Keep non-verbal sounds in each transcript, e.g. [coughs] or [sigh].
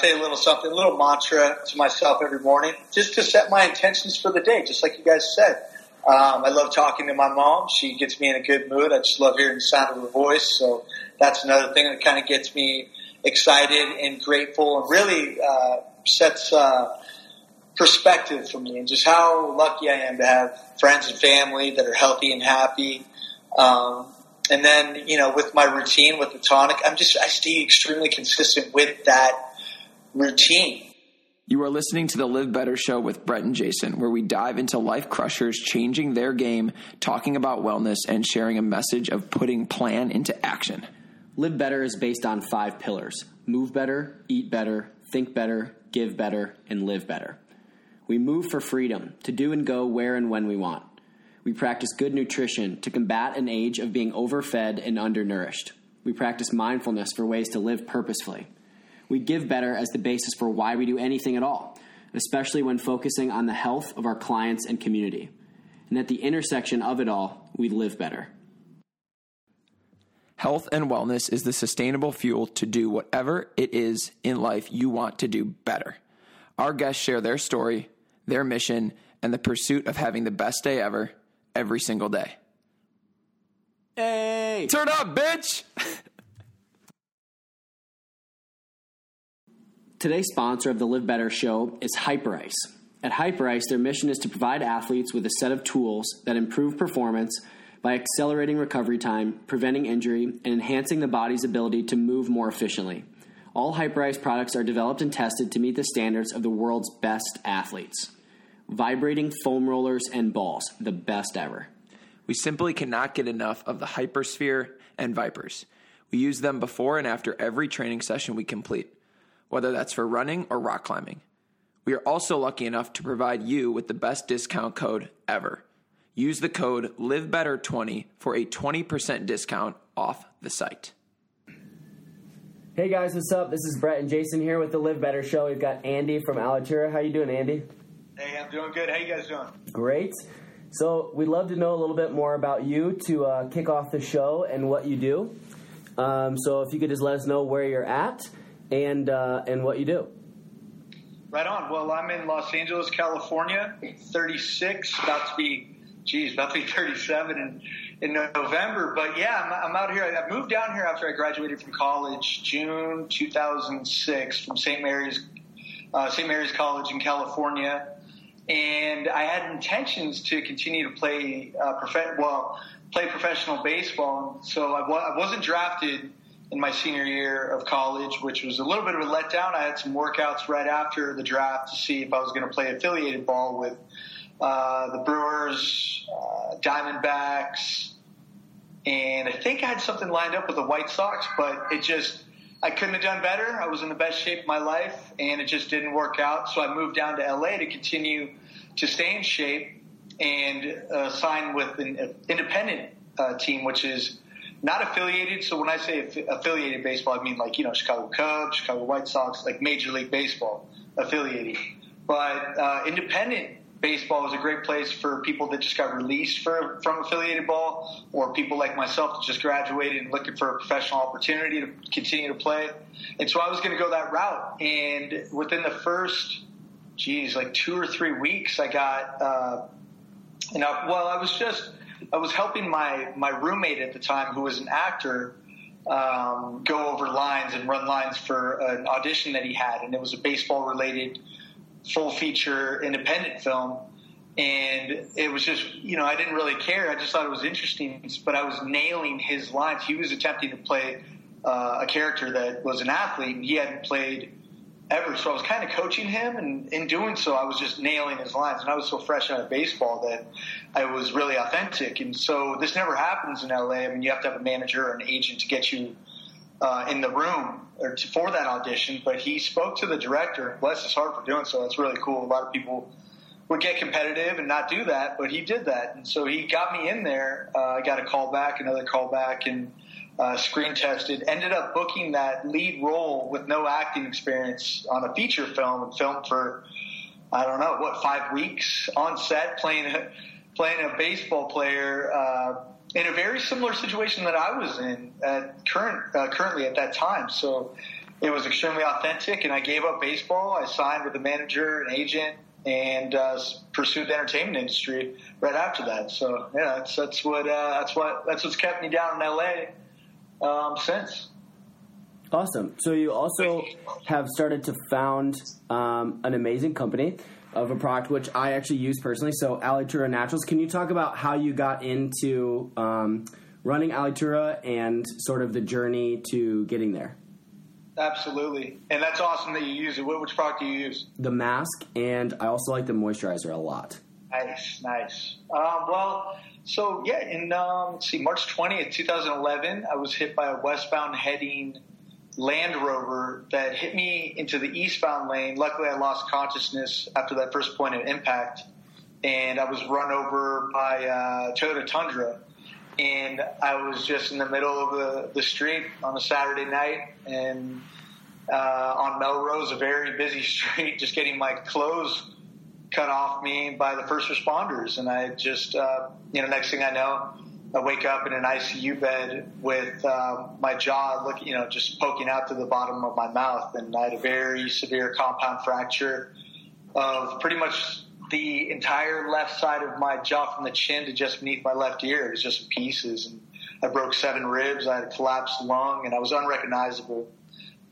say a little something, a little mantra to myself every morning, just to set my intentions for the day, just like you guys said. Um, I love talking to my mom. She gets me in a good mood. I just love hearing the sound of her voice. So that's another thing that kind of gets me excited and grateful and really uh, sets uh, perspective for me and just how lucky I am to have friends and family that are healthy and happy. Um, and then, you know, with my routine with the tonic, I'm just, I stay extremely consistent with that routine. You are listening to the Live Better Show with Brett and Jason, where we dive into life crushers changing their game, talking about wellness, and sharing a message of putting plan into action. Live Better is based on five pillars move better, eat better, think better, give better, and live better. We move for freedom to do and go where and when we want. We practice good nutrition to combat an age of being overfed and undernourished. We practice mindfulness for ways to live purposefully. We give better as the basis for why we do anything at all, especially when focusing on the health of our clients and community. And at the intersection of it all, we live better. Health and wellness is the sustainable fuel to do whatever it is in life you want to do better. Our guests share their story, their mission, and the pursuit of having the best day ever every single day. Hey! Turn up, bitch! [laughs] Today's sponsor of the Live Better show is Hyperice. At Hyperice, their mission is to provide athletes with a set of tools that improve performance by accelerating recovery time, preventing injury, and enhancing the body's ability to move more efficiently. All Hyperice products are developed and tested to meet the standards of the world's best athletes. Vibrating foam rollers and balls, the best ever. We simply cannot get enough of the Hypersphere and Vypers. We use them before and after every training session we complete, whether that's for running or rock climbing. We are also lucky enough to provide you with the best discount code ever. Use the code LIVEBETTER20 for a 20% discount off the site. Hey guys, what's up? This is Brett and Jason here with the Live Better Show. We've got Andy from Alitura. How you doing, Andy? Hey, I'm doing good. How you guys doing? Great. So we'd love to know a little bit more about you to uh, kick off the show and what you do. Um, so if you could just let us know where you're at and uh, and what you do. Right on. Well, I'm in Los Angeles, California, 36, about to be, geez, about to be 37 in, in November. But yeah, I'm, I'm out here. I moved down here after I graduated from college, June 2006, from St. Mary's, uh, St. Mary's College in California. And I had intentions to continue to play, uh, prof- well, play professional baseball. So I, wa- I wasn't drafted in my senior year of college, which was a little bit of a letdown. I had some workouts right after the draft to see if I was going to play affiliated ball with uh, the Brewers, uh, Diamondbacks, and I think I had something lined up with the White Sox, but it just I couldn't have done better. I was in the best shape of my life, and it just didn't work out. So I moved down to LA to continue to stay in shape and uh, sign with an independent uh, team, which is not affiliated. So when I say aff- affiliated baseball, I mean like, you know, Chicago Cubs, Chicago White Sox, like Major League Baseball affiliated. But uh, independent baseball is a great place for people that just got released for, from affiliated ball or people like myself that just graduated and looking for a professional opportunity to continue to play. And so I was going to go that route. And within the first, geez, like two or three weeks, I got, uh, you know, well, I was just, I was helping my, my roommate at the time who was an actor um, go over lines and run lines for an audition that he had. And it was a baseball related full feature independent film. And it was just, you know, I didn't really care. I just thought it was interesting, but I was nailing his lines. He was attempting to play uh, a character that was an athlete he hadn't played ever. So I was kind of coaching him, and in doing so, I was just nailing his lines. And I was so fresh out of baseball that I was really authentic. And so this never happens in LA. I mean, you have to have a manager or an agent to get you uh, in the room or to, for that audition. But he spoke to the director. Bless his heart for doing so. That's really cool. A lot of people would get competitive and not do that, but he did that. And so he got me in there. Uh, I got a call back, another call back, and uh, screen tested. Ended up booking that lead role with no acting experience on a feature film and filmed for I don't know what five weeks on set playing playing a baseball player uh, in a very similar situation that I was in at current uh, currently at that time. So it was extremely authentic. And I gave up baseball. I signed with a manager, an agent, and uh, pursued the entertainment industry right after that. So yeah, that's that's what uh, that's what that's what's kept me down in LA um, since. Awesome. So you also have started to found um, an amazing company of a product which I actually use personally. So Alitura Naturals. Can you talk about how you got into um, running Alitura and sort of the journey to getting there? Absolutely, and that's awesome that you use it. Which product do you use? The mask, and I also like the moisturizer a lot. Nice, nice. Um, well, so yeah, in um, let's see, March twentieth, two thousand eleven, I was hit by a westbound heading Land Rover that hit me into the eastbound lane. Luckily, I lost consciousness after that first point of impact, and I was run over by a Toyota Tundra and I was just in the middle of the, the street on a Saturday night and uh, on Melrose, a very busy [laughs] street, just getting my clothes cut off me by the first responders. And I just, uh, you know, next thing I know, I wake up in an ICU bed with uh, my jaw, look, you know, just poking out to the bottom of my mouth, and I had a very severe compound fracture of pretty much the entire left side of my jaw from the chin to just beneath my left ear. It was just pieces. And I broke seven ribs. I had a collapsed lung and I was unrecognizable.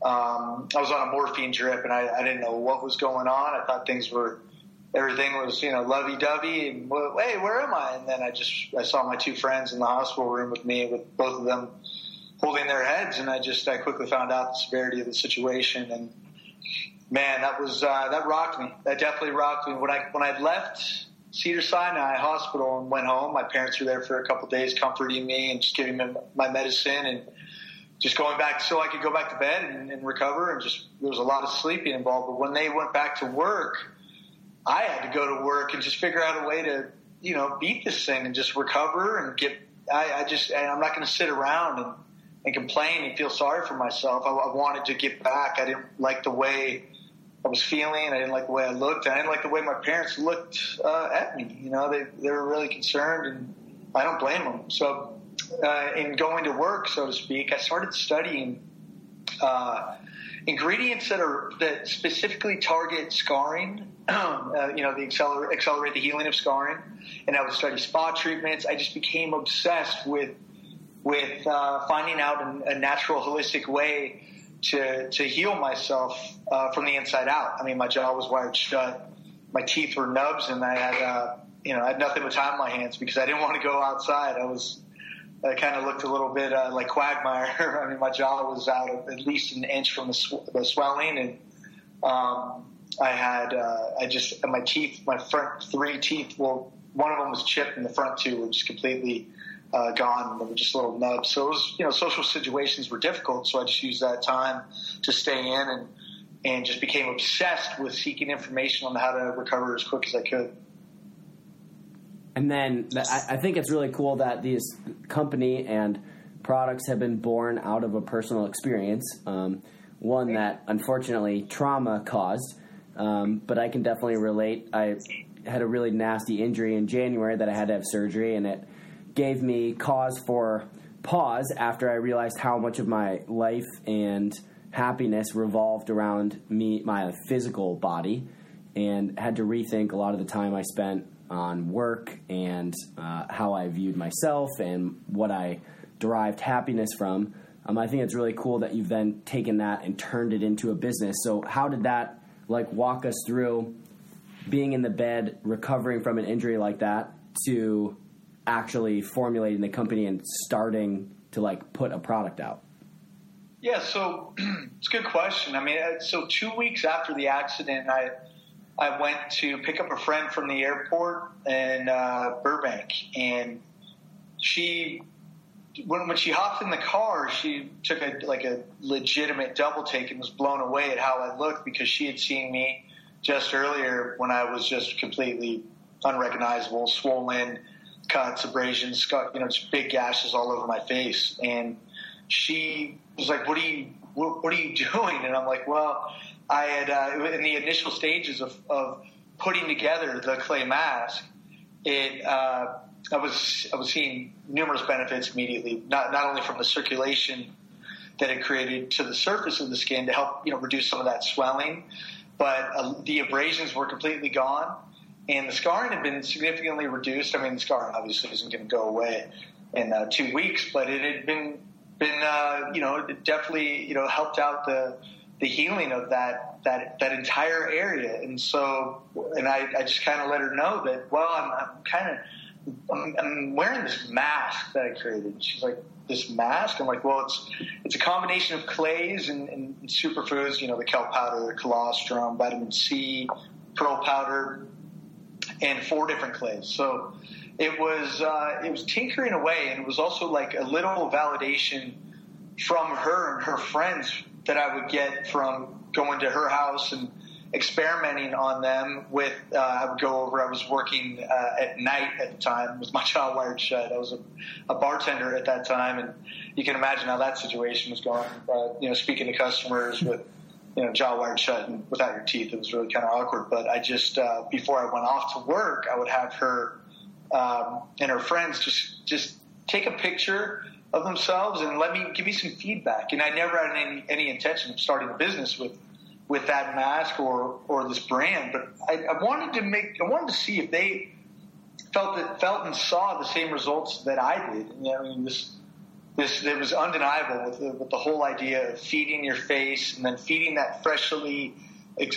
Um, I was on a morphine drip and I, I didn't know what was going on. I thought things were, everything was, you know, lovey dovey and hey, where am I? And then I just, I saw my two friends in the hospital room with me with both of them holding their heads. And I just, I quickly found out the severity of the situation and, man, that was uh, that rocked me. That definitely rocked me. When I when I left Cedar Sinai Hospital and went home, my parents were there for a couple of days, comforting me and just giving me my medicine and just going back so I could go back to bed and, and recover. And just there was a lot of sleeping involved. But when they went back to work, I had to go to work and just figure out a way to you know beat this thing and just recover and get. I, I just I'm not going to sit around and and complain and feel sorry for myself. I, I wanted to get back. I didn't like the way I was feeling. I didn't like the way I looked. I didn't like the way my parents looked uh, at me. You know, they they were really concerned, and I don't blame them. So, uh, in going to work, so to speak, I started studying uh, ingredients that are that specifically target scarring. [clears throat] Uh, you know, the accelerate accelerate the healing of scarring, and I would study spa treatments. I just became obsessed with with uh, finding out a, a natural, holistic way to to heal myself uh, from the inside out. I mean, my jaw was wired shut, my teeth were nubs, and I had uh, you know I had nothing but time on my hands because I didn't want to go outside. I was I kind of looked a little bit uh, like Quagmire. [laughs] I mean, my jaw was out at least an inch from the, sw- the swelling, and um, I had uh, I just my teeth, my front three teeth. Well, one of them was chipped, and the front two were just completely uh, gone. They were just little nubs. So it was, you know, social situations were difficult. So I just used that time to stay in and, and just became obsessed with seeking information on how to recover as quick as I could. And then I think it's really cool that these company and products have been born out of a personal experience, um, one that unfortunately trauma caused. Um, but I can definitely relate. I had a really nasty injury in January that I had to have surgery, and it gave me cause for pause after I realized how much of my life and happiness revolved around me, my physical body, and had to rethink a lot of the time I spent on work and uh, how I viewed myself and what I derived happiness from. Um, I think it's really cool that you've then taken that and turned it into a business. So, how did that like walk us through being in the bed, recovering from an injury like that, to actually formulating the company and starting to like put a product out? Yeah, so [clears throat] it's a good question. I mean, uh, so two weeks after the accident, I I went to pick up a friend from the airport in uh, Burbank, and she when, when she hopped in the car, she took a like a legitimate double take and was blown away at how I looked because she had seen me just earlier when I was just completely unrecognizable, swollen, cuts, abrasions, you know, just big gashes all over my face. And she was like, "What are you? What, what are you [laughs] doing?" And I'm like, "Well, I had uh, in the initial stages of, of putting together the clay mask. It uh, I was I was seeing numerous benefits immediately, not not only from the circulation that it created to the surface of the skin to help you know reduce some of that swelling. But uh, the abrasions were completely gone, and the scarring had been significantly reduced. I mean, the scarring obviously isn't going to go away in uh, two weeks, but it had been been uh, you know it definitely you know helped out the the healing of that that that entire area. And so, and I, I just kind of let her know that well, I'm, I'm kind of I'm, I'm wearing this mask that I created. And she's like, this mask? I'm like, well, it's it's a combination of clays and, and superfoods. You know, the kelp powder, the colostrum, vitamin C, pearl powder, and four different clays. So it was uh, it was tinkering away, and it was also like a little validation from her and her friends that I would get from going to her house and experimenting on them with uh, I would go over I was working uh, at night at the time with my [laughs] jaw wired shut. I was a, a, bartender at that time and you can imagine how that situation was going. Uh, you know speaking to customers with you know jaw wired shut and without your teeth it was really kind of awkward. But I just uh, before I went off to work I would have her um, and her friends just just take a picture of themselves and let me give me some feedback. And I never had any, any intention of starting a business with with that mask or or this brand, but I, I wanted to make I wanted to see if they felt that felt and saw the same results that I did. And, I mean, this this it was undeniable with the, with the whole idea of feeding your face and then feeding that freshly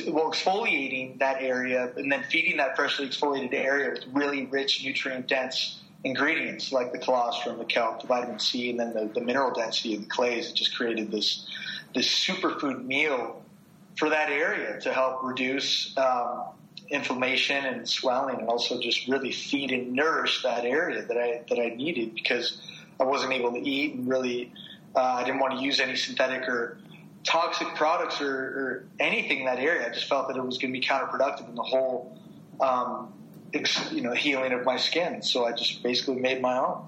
well exfoliating that area and then feeding that freshly exfoliated area with really rich nutrient dense ingredients like the colostrum, the kelp, the vitamin C, and then the, the mineral density of the clays. It just created this this superfood meal for that area to help reduce um, inflammation and swelling, and also just really feed and nourish that area that I that I needed because I wasn't able to eat and really uh, I didn't want to use any synthetic or toxic products or, or, anything in that area. I just felt that it was going to be counterproductive in the whole um, you know healing of my skin. So I just basically made my own.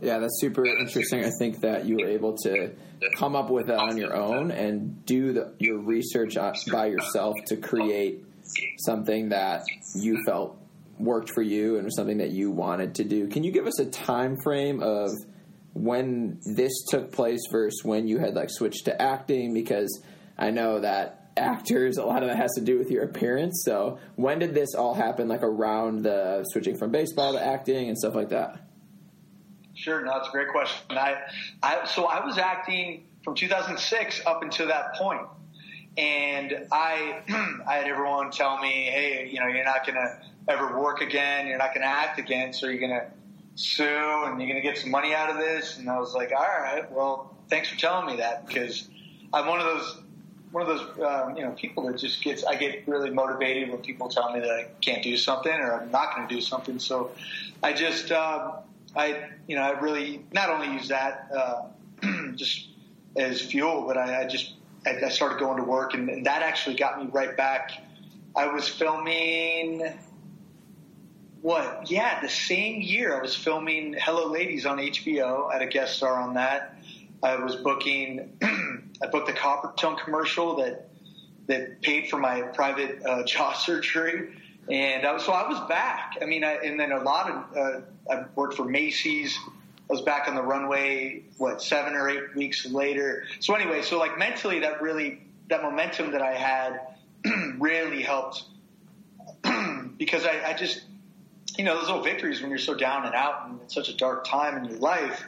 Yeah, that's super interesting. I think that you were able to come up with it on your own and do the, your research by yourself to create something that you felt worked for you and was something that you wanted to do. Can you give us a time frame of when this took place versus when you had like switched to acting? Because I know that actors, a lot of that has to do with your appearance. So when did this all happen? Like around the switching from baseball to acting and stuff like that. Sure, no, it's a great question. I, I so I was acting from 2006 up until that point, and I [clears throat] I had everyone tell me, hey, you know, you're not gonna ever work again, you're not gonna act again, so you're gonna sue and you're gonna get some money out of this. And I was like, all right, well, thanks for telling me that because I'm one of those one of those um, you know people that just gets I get really motivated when people tell me that I can't do something or I'm not going to do something. So I just um, I you know I really not only use that uh, [clears throat] just as fuel, but I, I just I, I, started going to work and, and that actually got me right back. I was filming what? Yeah, the same year I was filming Hello Ladies on HBO. I had a guest star on that. I was booking [clears throat] I booked a Coppertone commercial that that paid for my private uh, [laughs] jaw surgery, and uh, so I was back. I mean, I, and then a lot of uh, I worked for Macy's. I was back on the runway what seven or eight weeks later. So anyway, so like mentally, that really that momentum that I had [clears throat] really helped [clears throat] because I, I just you know those little victories when you're so down and out and it's such a dark time in your life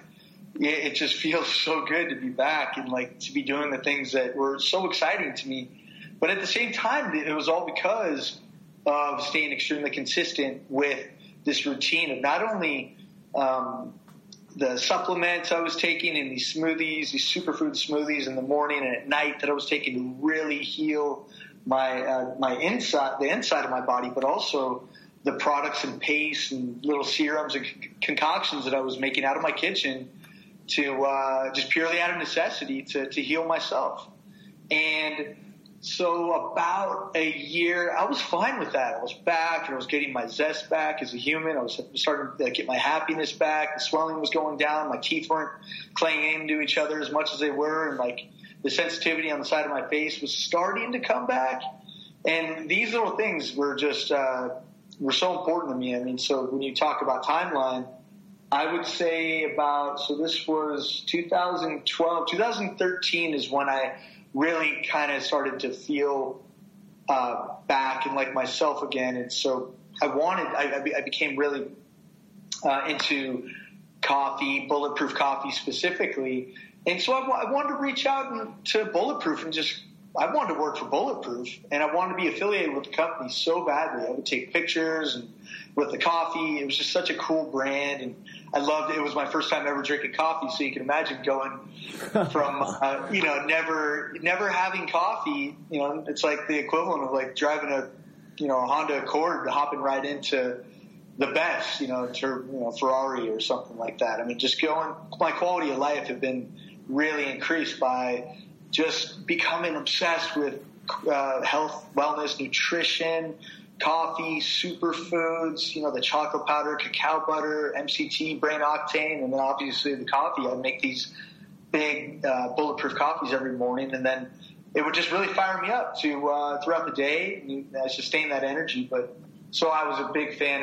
it just [laughs] feels so good to be back and like to be doing the things that were so exciting to me. But at the same time, it was all because of staying extremely consistent with this routine of not only um, the supplements I was taking and these smoothies, these superfood smoothies in the morning and at night that I was taking to really heal my uh, my inside the inside of my body, but also the products and paste and little serums and concoctions that I was making out of my kitchen to uh, just purely out of necessity to, to heal myself. And so about a year, I was fine with that. I was back and I was getting my zest back as a human. I was starting to get my happiness back. The swelling was going down. My teeth weren't clanging into each other as much as they were. And like the sensitivity on the side of my face was starting to come back. And these little things were just, uh, were so important to me. I mean, so when you talk about timeline, I would say about, so this was 2012, 2013 is when I really kind of started to feel uh, back and like myself again. And so I wanted, I, I became really uh, into coffee, bulletproof coffee specifically. And so I, I wanted to reach out and, to Bulletproof and just I wanted to work for Bulletproof and I wanted to be affiliated with the company so badly. I would take pictures and with the coffee. It was just such a cool brand and I loved it. It was my first time ever drinking coffee. So you can imagine going [laughs] from, uh, you know, never, never having coffee, you know, it's like the equivalent of like driving a, you know, a Honda Accord hopping right into the best, you know, to, you know, Ferrari or something like that. I mean, just going, my quality of life had been really increased by, just becoming obsessed with uh, health, wellness, nutrition, coffee, superfoods, you know, the chocolate powder, cacao butter, MCT, brain octane, and then obviously the coffee. I'd make these big uh, bulletproof coffees every morning, and then it would just really fire me up to uh, throughout the day and uh, sustain that energy. But so I was a big fan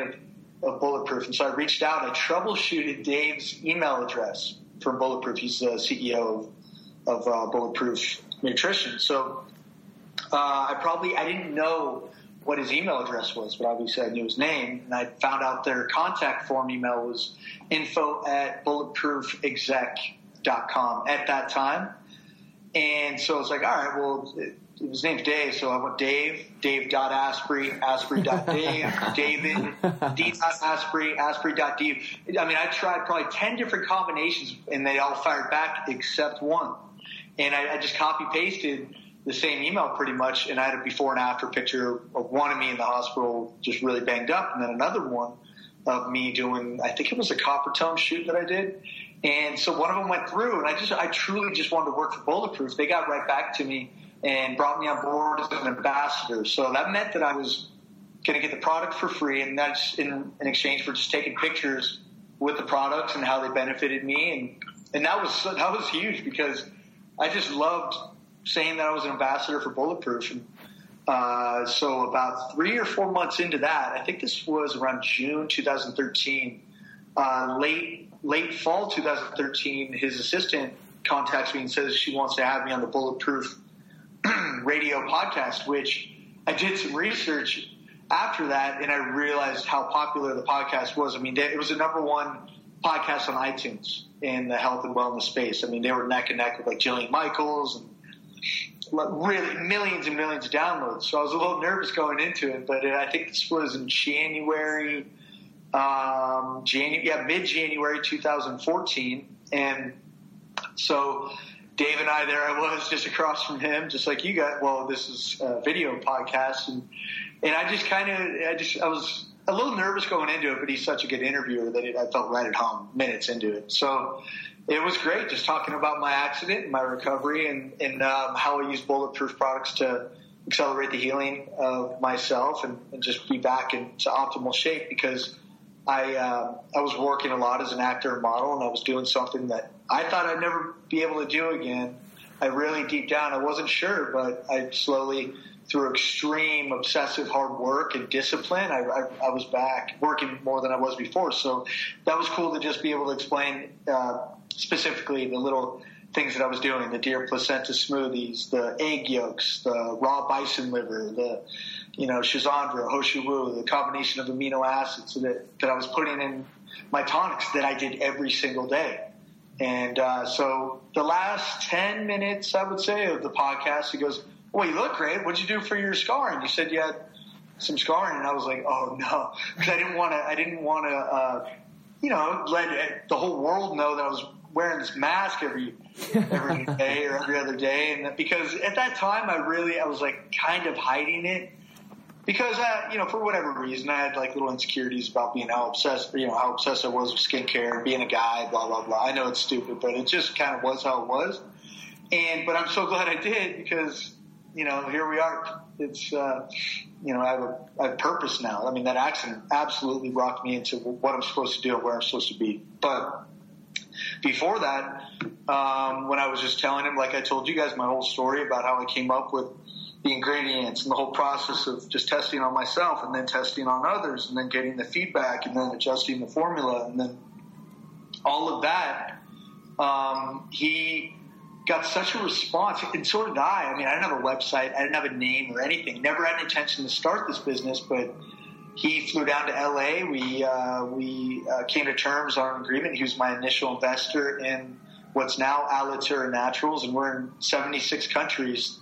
of, of Bulletproof, and so I reached out. I troubleshooted Dave's email address from Bulletproof. He's the CEO of of uh, bulletproof nutrition. So uh, I probably I didn't know what his email address was, but obviously I knew his name, and I found out their contact form email was info at bulletproofexec.com at that time. And so I was like, all right, well, it, his name's Dave, so I went Dave, Dave.Asprey, Asprey.Dave, [laughs] David, D.Asprey, Asprey.Dave. I mean, I tried probably 10 different combinations and they all fired back except one and I, I just copy pasted the same email pretty much, and I had a before and after picture of one of me in the hospital, just really banged up, and then another one of me doing, I think it was a Coppertone shoot that I did. And so one of them went through, and I just, I truly just wanted to work for Bulletproof. They got right back to me and brought me on board as an ambassador. So that meant that I was going to get the product for free, and that's in, in exchange for just taking pictures with the products and how they benefited me, and and that was that was huge because I just loved saying that I was an ambassador for Bulletproof. And, uh, so about three or four months into that, I think this was around June 2013, uh, late late fall 2013, his assistant contacts me and says she wants to have me on the Bulletproof [clears throat] radio podcast, which I did some research after that and I realized how popular the podcast was. I mean, it was the number one podcast on iTunes in the health and wellness space. I mean, they were neck and neck with like Jillian Michaels and really millions and millions of downloads. So I was a little nervous going into it, but I think this was in January, um, January, yeah, mid January 2014. And so Dave and I, there I was [laughs] just across from him, just like you got. Well, this is a video podcast, and and I just kind of, I just, I was a little nervous going into it, but he's such a good interviewer that it, I felt right at home minutes into it. So it was great just talking about my accident and my recovery and, and um, how I use bulletproof products to accelerate the healing of myself and, and just be back into optimal shape because I uh, I was working a lot as an actor and model and I was doing something that I thought I'd never be able to do again. I really deep down I wasn't sure, but I slowly through extreme obsessive hard work and discipline, I, I, I, was back working more than I was before. So that was cool to just be able to explain uh, specifically the little things that I was doing: the deer placenta smoothies, the egg yolks, the raw bison liver, the you know Schizandra, Ho Shou Wu, the combination of amino acids that that I was putting in my tonics that I did every single day. And uh, so the last ten minutes, I would say, of the podcast, he goes well, you look great. What'd you do for your scarring? You said you had some scarring, and I was like, oh no, [laughs] because I didn't want to. I didn't want to, uh, you know, let the whole world know that I was wearing this mask every every [laughs] day or every other day, and because at that time I really I was like kind of hiding it because I, you know, for whatever reason, I had like little insecurities about being how obsessed, you know, how obsessed I was with skincare being a guy, blah blah blah. I know it's stupid, but it just kind of was how it was. And but I'm so [laughs] glad I did because you know, here we are. It's, uh, you know, I have, a, I have purpose now. I mean, that accident absolutely rocked me into what I'm supposed to do and where I'm supposed to be. But before that, um, when I was just telling him, like I told you guys, my whole story about how I came up with the ingredients and the whole process of just testing on myself and then testing on others and then getting the feedback and then adjusting the formula and then all of that, um, he got such a response, and so did I. I mean, I didn't have a website, I didn't have a name or anything. Never had an intention to start this business, but he flew down to LA. We uh, we uh, came to terms on an agreement. He was my initial investor in what's now Alitura Naturals, and we're in 76 countries.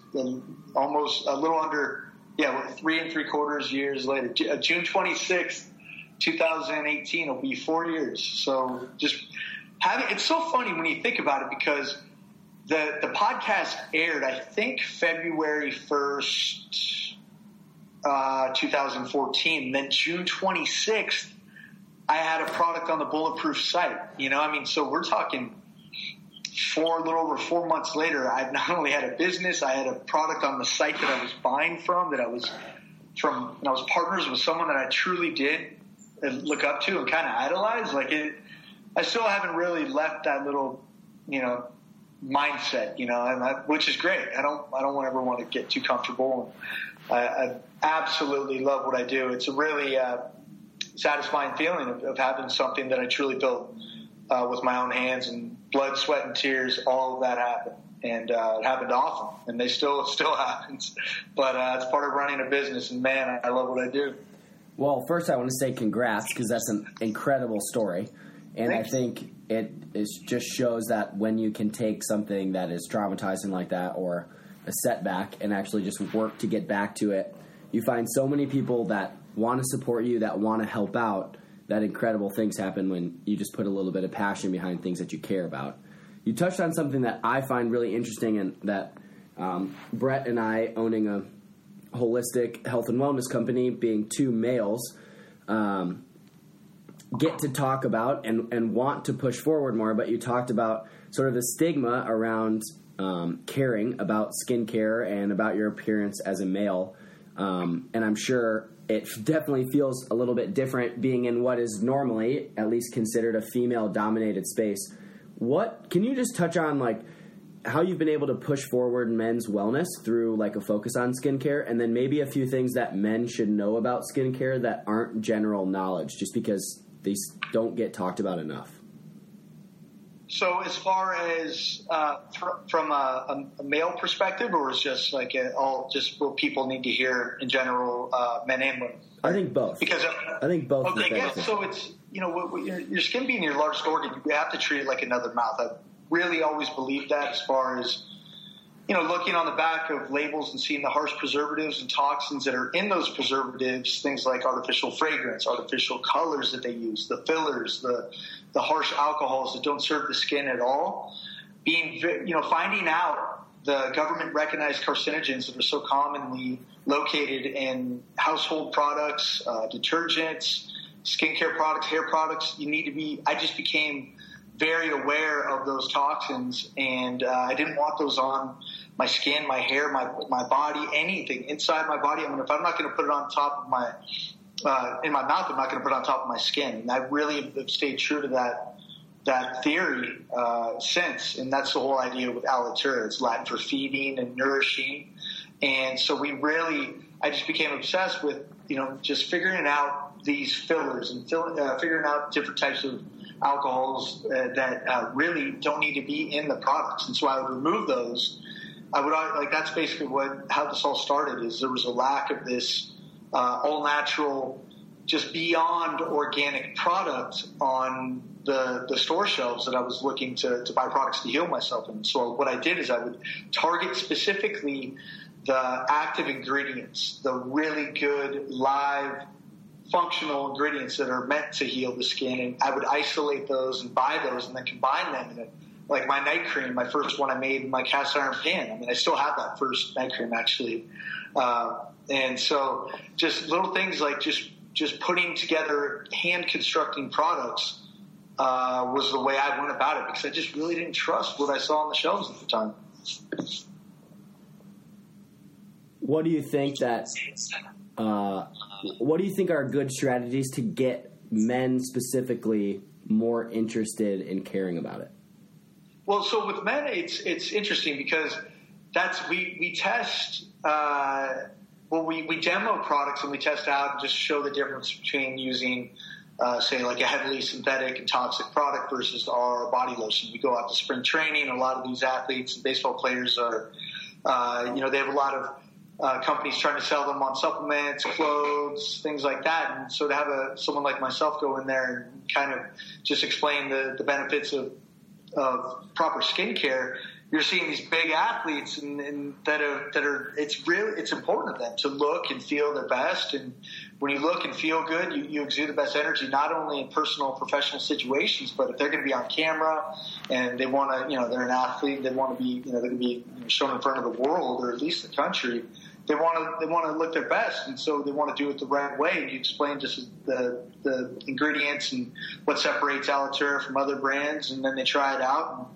Almost a little under, yeah, three and three quarters years later. Uh, June 26th, 2018 will be four years. So just having it's so funny when you think about it because the the podcast aired, I think February 1st uh, 2014. Then June 26th, I had a product on the Bulletproof site. You know, I mean, so we're talking four, a little over four months later. I've not only had a business, I had a product on the site that I was buying from, that I was from, and I was partners with someone that I truly did look up to and kind of idolize. Like it, I still haven't really left that little, you know, mindset, you know, I, which is great. I don't, I don't ever want to get too comfortable. I, I absolutely love what I do. It's a really uh, satisfying feeling of, of, having something that I truly built uh, with my own hands and blood, sweat, and tears. All of that happened, and uh, it happened often, and they still it [laughs] still happens. But uh, it's part of running a business, and man, I love what I do. Well, first I want to say congrats because that's an incredible story, and Thanks. I think it it just shows that when you can take something that is traumatizing like that or a setback and actually just work to get back to it. You find so many people that want to support you, that want to help out, that incredible things happen when you just put a little bit of passion behind things that you care about. You touched on something that I find really interesting and that um, Brett and I, owning a holistic health and wellness company, being two males, um, get to talk about and, and want to push forward more. But you talked about sort of the stigma around um, caring about skincare and about your appearance as a male. Um, and I'm sure it definitely feels a little bit different being in what is normally at least considered a female dominated space. What can you just touch on like how you've been able to push forward men's wellness through like a focus on skincare and then maybe a few things that men should know about skincare that aren't general knowledge just because they don't get talked about enough? So, as far as uh, fr- from a, a, male perspective, or is just like a, all just what people need to hear in general, uh, men and women? I think both. Because uh, I think both. Okay, yeah. So it's you know your, your skin being your largest organ, you have to treat it like another mouth. I really always believed that as far as you know, looking on the back of labels and seeing the harsh preservatives and toxins that are in those preservatives, things like artificial fragrance, artificial colors that they use, the fillers, the the harsh alcohols that don't serve the skin at all. Being, you know, finding out the government recognized carcinogens that are so commonly located in household products, uh, detergents, skincare products, hair products. You need to be. I just became very aware of those toxins, and uh, I didn't want those on my skin, my hair, my my body, anything inside my body. I mean, if I'm not going to put it on top of my uh, in my mouth, I'm not going to put it on top of my skin. And I really have stayed true to that that theory uh, since, and that's the whole idea with alitura. It's Latin for feeding and nourishing, and so we really, I just became obsessed with you know just figuring out these fillers and fill, uh, figuring out different types of alcohols uh, that uh, really don't need to be in the products, and so I would remove those. I would like that's basically what how this all started. Is there was a lack of this uh, all natural, just beyond organic product on the the store shelves that I was looking to to buy products to heal myself. And so what I did is I would target specifically the active ingredients, the really good live functional ingredients that are meant to heal the skin, and I would isolate those and buy those and then combine them in. Like my night cream, my first one I made in my cast iron pan. I mean, I still have that first night cream actually. Uh, and so just little things like just just putting together hand constructing products uh, was the way I went about it because I just really didn't trust what I saw on the shelves at the time. What do you think that uh, what do you think are good strategies to get men specifically more interested in caring about it? Well, so with men, it's it's interesting because that's we we test. Uh, well, we, we demo products and we test out and just show the difference between using uh, say like a heavily synthetic and toxic product versus our body lotion. We go out to spring training. A lot of these athletes and baseball players are, uh, you know, they have a lot of uh, companies trying to sell them on supplements, clothes, things like that. And so to have a someone like myself go in there and kind of just explain the, the benefits of of proper skincare, you're seeing these big athletes and, and, that are that are it's really it's important to them to look and feel their best and when you look and feel good you, you exude the best energy not only in personal professional situations but if they're going to be on camera and they want to you know they're an athlete they want to be you know they're going to be shown in front of the world or at least the country they want to they want to look their best and so they want to do it the right way. And you explain just the the ingredients and what separates Alitura from other brands and then they try it out.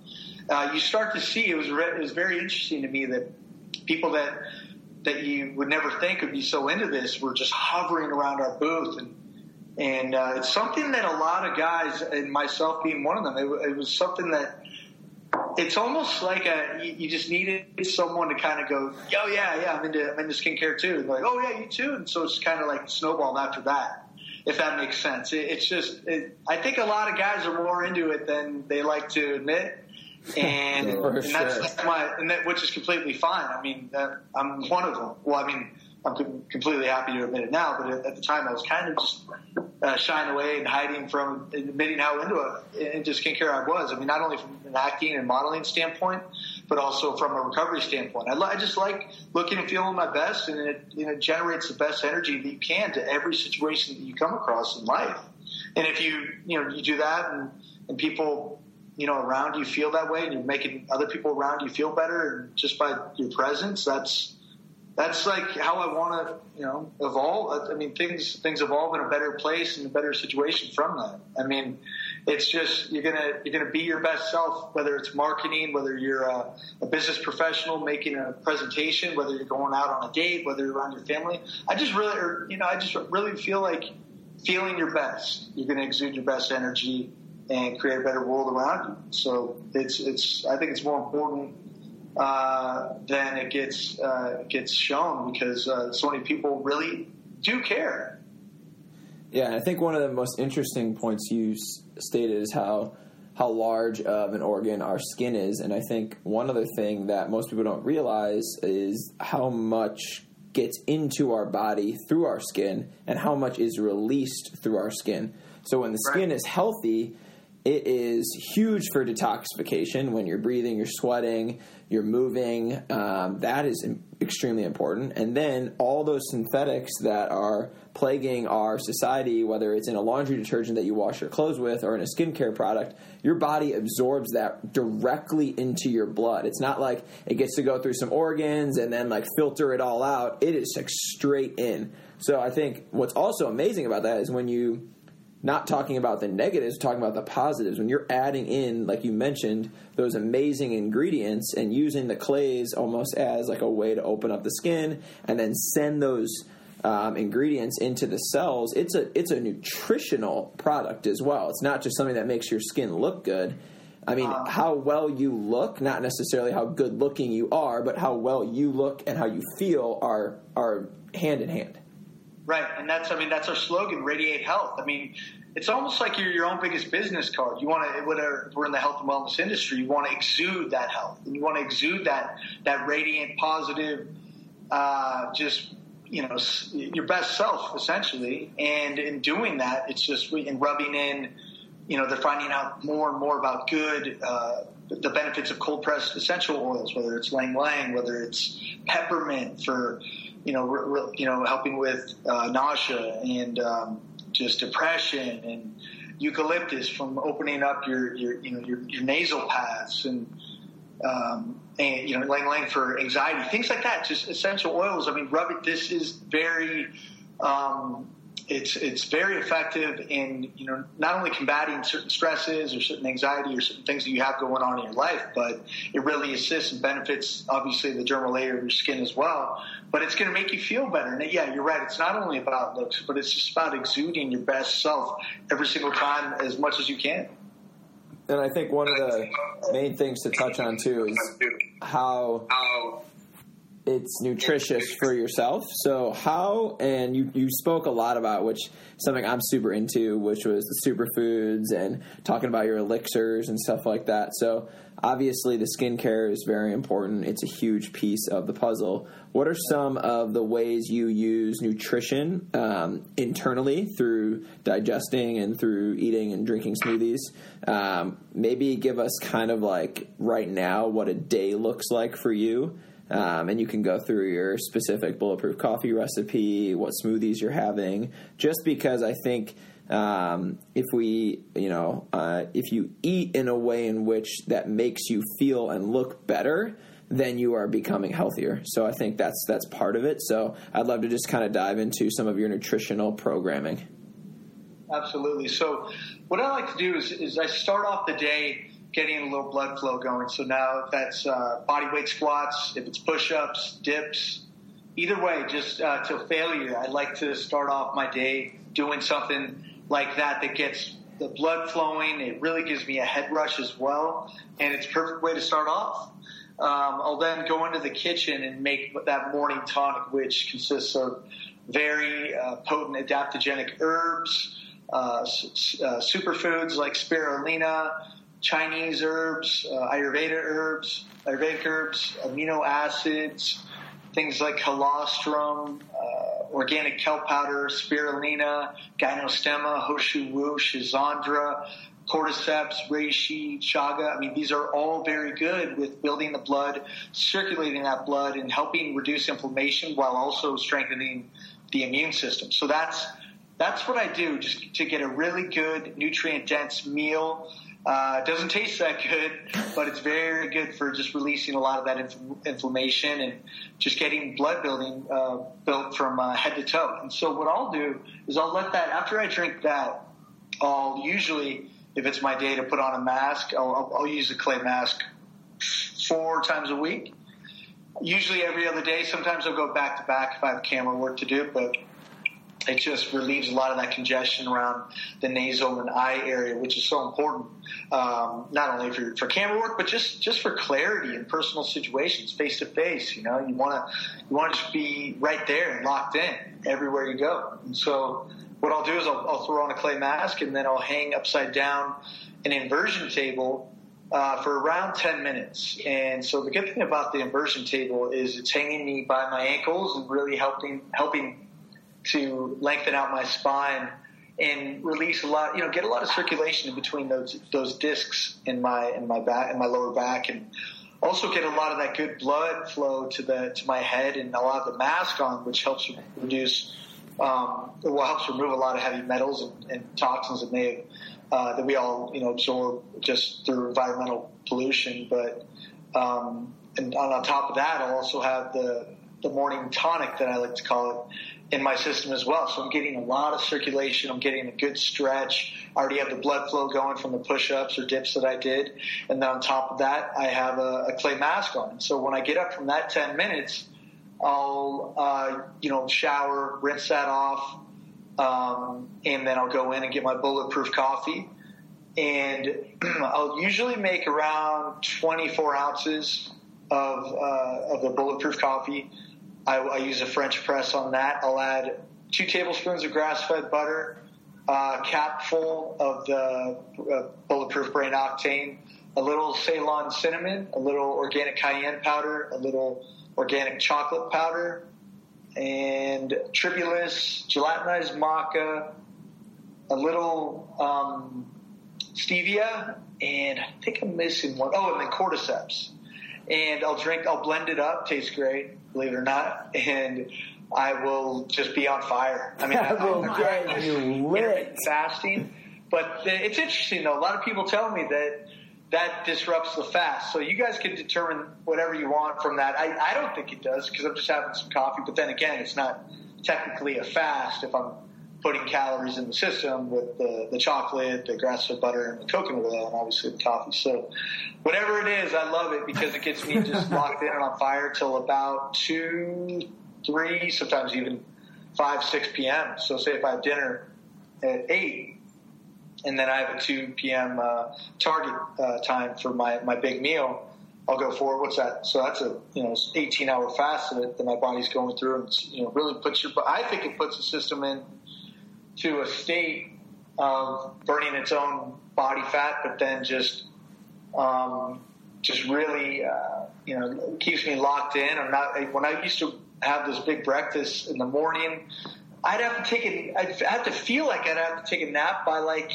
And uh, you start to see it was re- it was very interesting to me that people that that you would never think would be so into this were just hovering around our booth. And and uh, it's something that a lot of guys and myself being one of them it, it was something that it's almost like a you, you just needed someone to kind of go oh yeah yeah I'm into I'm into skincare too. And like oh yeah you too. And so it's kind of like snowballed after that if that makes sense. It, it's just it, I think a lot of guys are more into it than they like to admit. And, [laughs] and that's, that's my, and that, which is completely fine. I mean, uh, I'm one of them. Well, I mean, I'm completely happy to admit it now, but at, at the time I was kind of just uh, shying away and hiding from admitting how into it, into skincare I was. I mean, not only from an acting and modeling standpoint, but also from a recovery standpoint. I, I just like looking and feeling my best, and it, you know, generates the best energy that you can to every situation that you come across in life. And if you, you know, you do that and, and people you know around you feel that way and you're making other people around you feel better and just by your presence that's that's like how I want to you know evolve. I mean things things evolve in a better place and a better situation from that. I mean it's just you're gonna you're gonna be your best self whether it's marketing whether you're a, a business professional making a presentation whether you're going out on a date whether you're around your family. I just really or, you know I just really feel like feeling your best. You're gonna exude your best energy and create a better world around you. So it's it's I think it's more important uh, than it gets uh, gets shown because uh, so many people really do care. Yeah, I think one of the most interesting points you stated is how how large of an organ our skin is, and I think one other thing that most people don't realize is how much gets into our body through our skin and how much is released through our skin. So when the skin right. is healthy, it is huge for detoxification when you're breathing, you're sweating, you're moving. Um, that is extremely important. And then all those synthetics that are plaguing our society, whether it's in a laundry detergent that you wash your clothes with or in a skincare product, your body absorbs that directly into your blood. It's not like it gets to go through some organs and then like filter it all out. It is like straight in. So I think what's also amazing about that is when you not talking about the negatives, talking about the positives. When you're adding in, like you mentioned, those amazing ingredients and using the clays almost as like a way to open up the skin and then send those um, ingredients into the cells, it's a it's a nutritional product as well. It's not just something that makes your skin look good. I mean, uh, how well you look, not necessarily how good looking you are, but how well you look and how you feel are are hand in hand. Right, and that's I mean that's our slogan, radiate health. I mean, it's almost like you're your own biggest business card. You want to, whatever we're in the health and wellness industry, you want to exude that health, and you want to exude that that radiant, positive, uh, just you know your best self essentially. And in doing that, it's just in rubbing in. You know, they're finding out more and more about good. Uh, the benefits of cold pressed essential oils, whether it's ylang ylang, whether it's peppermint for you know, re, re, you know, helping with uh, nausea and um, just depression, and eucalyptus from opening up your, your you know your, your nasal paths, and um, and you know, Ylang Ylang for anxiety, things like that. Just essential oils. I mean, rub it. This is very um, it's it's very effective in you know not only combating certain stresses or certain anxiety or certain things that you have going on in your life, but it really assists and benefits obviously the dermal layer of your skin as well. But it's going to make you feel better. And yeah, you're right. It's not only about looks, but it's just about exuding your best self every single time as much as you can. And I think one of the main things to touch on too is how how it's nutritious for yourself. So how and you you spoke a lot about which something I'm super into, which was the superfoods and talking about your elixirs and stuff like that. So obviously the skincare is very important. It's a huge piece of the puzzle. What are some of the ways you use nutrition um, internally through digesting and through eating and drinking smoothies? Um, maybe give us kind of like right now what a day looks like for you um, and you can go through your specific bulletproof coffee recipe, what smoothies you're having, just because I think um, if we, you know, uh, if you eat in a way in which that makes you feel and look better, then you are becoming healthier. So I think that's that's part of it. So I'd love to just kind of dive into some of your nutritional programming. Absolutely. So what I like to do is, is I start off the day getting a little blood flow going. So now if that's uh, body weight squats, if it's push-ups, dips, either way, just uh, to failure, I like to start off my day doing something like that that gets the blood flowing. It really gives me a head rush as well, and it's a perfect way to start off. Um, I'll then go into the kitchen and make that morning tonic, which consists of very uh, potent adaptogenic herbs, uh, uh, superfoods like spirulina, Chinese herbs, uh, Ayurveda herbs, Ayurvedic herbs, amino acids, things like colostrum, uh, organic kelp powder, spirulina, gynostemma, Ho Shou Wu, schizandra, cordyceps, reishi, chaga. I mean, these are all very good with building the blood, circulating that blood, and helping reduce inflammation while also strengthening the immune system. So that's that's what I do, just to get a really good nutrient dense meal uh, it doesn't taste that good, but it's very good for just releasing a lot of that inf- inflammation and just getting blood building uh, built from uh, head to toe. And so what I'll do is I'll let that after I drink that. I'll usually, if it's my day to put on a mask, I'll, I'll, I'll use a clay mask four times a week. Usually every other day. Sometimes I'll go back to back if I have camera work to do, but it just relieves a lot of that congestion around the nasal and eye area, which is so important, um, not only for, for camera work, but just, just for clarity in personal situations, face to face. You know, you want to you want to be right there and locked in everywhere you go. And so, what I'll do is I'll, I'll throw on a clay mask and then I'll hang upside down an inversion table uh, for around 10 minutes. And so the good thing about the inversion table is it's hanging me by my ankles and really helping helping to lengthen out my spine and release a lot, you know, get a lot of circulation in between those those discs in my in my back in my lower back, and also get a lot of that good blood flow to the to my head, and a lot of the mask on, which helps reduce, um, well, helps remove a lot of heavy metals and, and toxins that may have, uh, that we all you know absorb just through environmental pollution, but um, and on top of that, I'll also have the the morning tonic that I like to call it in my system as well. So I'm getting a lot of circulation. I'm getting a good stretch. I already have the blood flow going from the push-ups or dips that I did. And then on top of that, I have a, a clay mask on. So when I get up from that 10 minutes, I'll, uh, you know, shower, rinse that off. Um, and then I'll go in and get my bulletproof coffee. And [clears throat] I'll usually make around 24 ounces of, uh, of the bulletproof coffee I, I, use a French press on that. I'll add two tablespoons of grass-fed butter, a cap full of the uh, bulletproof brain octane, a little Ceylon cinnamon, a little organic cayenne powder, a little organic chocolate powder, and tribulus, gelatinized maca, a little um, stevia, and I think I'm missing one. Oh, and then cordyceps. And I'll drink. I'll blend it up. Tastes great believe it or not, and I will just be on fire. I mean, [laughs] I will [laughs] get you lit. Fasting, but it's interesting though. A lot of people tell me that that disrupts the fast. So you guys can determine whatever you want from that. I, I don't think it does because I'm just having some coffee. But then again, it's not technically a fast if I'm putting calories in the system with the, the chocolate, the grass-fed butter, and the coconut oil, and obviously the coffee. So whatever it is, I love it because it gets me just [laughs] locked in and on fire till about two, three, sometimes even five, six p.m. So say if I have dinner at eight, and then I have a two p.m. Uh, target uh, time for my my big meal. I'll go for what's that? So that's a you know 18 hour fast that, that my body's going through, and you know really puts your. I think it puts the system in to a state of burning its own body fat, but then just um, just really uh, you know keeps me locked in. I'm not when I used to have this big breakfast in the morning. I'd have to take it. I'd have to feel like I'd have to take a nap by like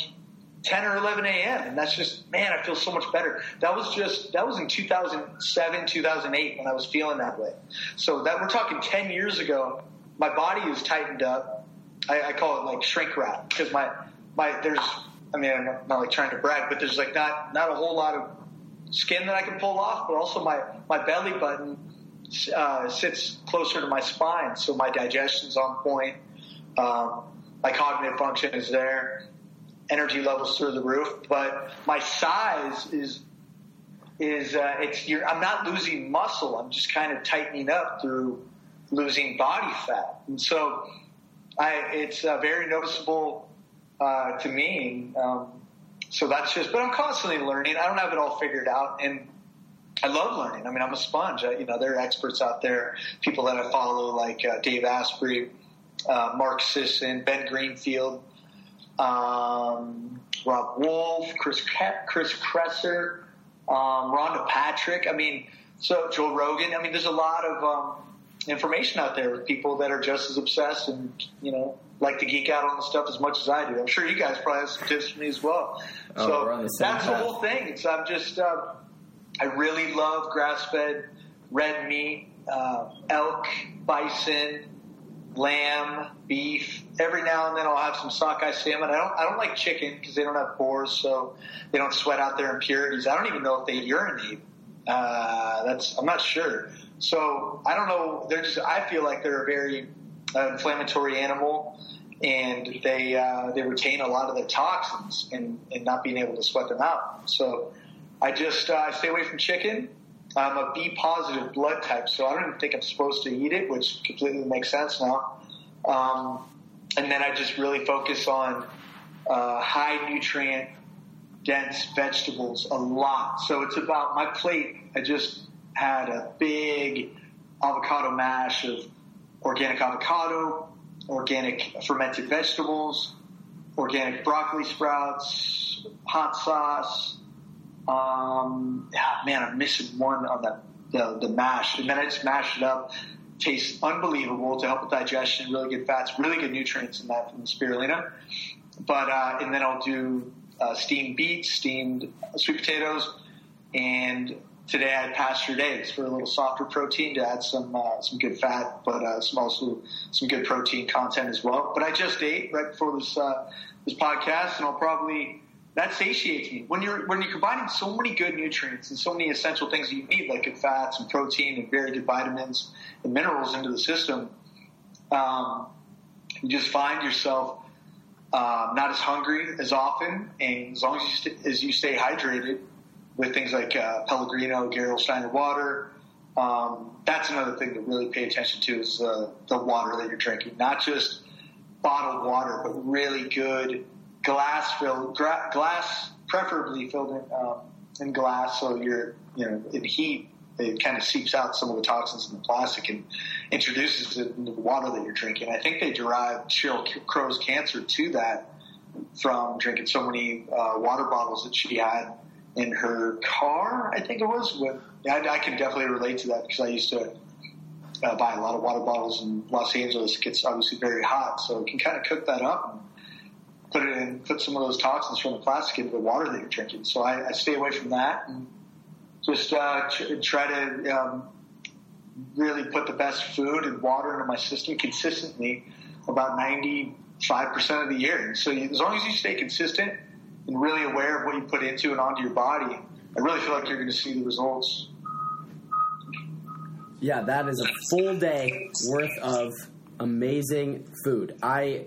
10 or 11 a.m. And that's just, man, I feel so much better. That was just, that was in 2007, 2008 when I was feeling that way. So that we're talking 10 years ago. My body is tightened up. I, I call it like shrink wrap because my, my, there's, I mean, I'm not, like trying to brag, but there's like not, not a whole lot of skin that I can pull off, but also my, my belly button uh, sits closer to my spine. So my digestion's on point. Um, my cognitive function is there energy levels through the roof. But my size is is uh, it's you're, I'm not losing muscle. I'm just kind of tightening up through losing body fat, and so I it's uh, very noticeable uh, to me. Um, so that's just, but I'm constantly learning. I don't have it all figured out, and I love learning. I mean, I'm a sponge. I, you know, there are experts out there, people that I follow, like uh, Dave Asprey, uh, Mark Sisson, Ben Greenfield um, Robb Wolf, Chris Chris Kresser, um, Rhonda Patrick. I mean, so Joe Rogan. I mean, there's a lot of um, information out there with people that are just as obsessed and you know like to geek out on the stuff as much as I do. I'm sure you guys probably have some tips for me as well. Oh, so the that's path. the whole thing. It's I'm just uh, I really love grass fed red meat, uh, elk, bison, lamb, beef. Every now and then I'll have some sockeye salmon. I don't I don't like chicken because they don't have pores, so they don't sweat out their impurities. I don't even know if they urinate. Uh, that's I'm not sure. So I don't know. They're just I feel like they're a very uh, inflammatory animal, and they uh, they retain a lot of the toxins and and not being able to sweat them out. So I just uh, stay away from chicken. I'm a B positive blood type, so I don't even think I'm supposed to eat it, which completely makes sense now. Um, and then I just really focus on uh, high nutrient dense vegetables a lot. So it's about my plate. I just had a big avocado mash of organic avocado, organic fermented vegetables, organic broccoli sprouts, hot sauce, um, yeah, man, I'm missing one on the, the, the mash. And then I just mash it up. Tastes unbelievable to help with digestion, really good fats, really good nutrients in that from the spirulina. But, uh, and then I'll do uh, steamed beets, steamed sweet potatoes, and today I had pastured eggs for a little softer protein to add some uh, some good fat, but uh, some also some good protein content as well. But I just ate right before this uh, this podcast, and I'll probably that satiates me. When you're when you're combining so many good nutrients and so many essential things that you need, like good fats and protein and very good vitamins and minerals into the system, um, you just find yourself uh, not as hungry as often, and as long as you st- as you stay hydrated with things like uh, Pellegrino, Gerolsteiner water. Um, that's another thing to really pay attention to is uh, the water that you're drinking, not just bottled water, but really good glass filled, gra- glass preferably filled in, um, in glass, so you're you know in heat it kind of seeps out some of the toxins in the plastic and introduces it into the water that you're drinking. I think they derived Sheryl Crow's cancer to that from drinking so many uh, water bottles that she had in her car. I think it was. With, I, I can definitely relate to that because I used to uh, buy a lot of water bottles in Los Angeles. It gets obviously very hot, so you can kind of cook that up and put it in, put some of those toxins from the plastic into the water that you're drinking. So I, I stay away from that and just uh, try to um, really put the best food and water into my system consistently about 95% of the year. And so as long as you stay consistent and really aware of what you put into and onto your body, I really feel like you're going to see the results. Yeah, that is a full day worth of amazing food. I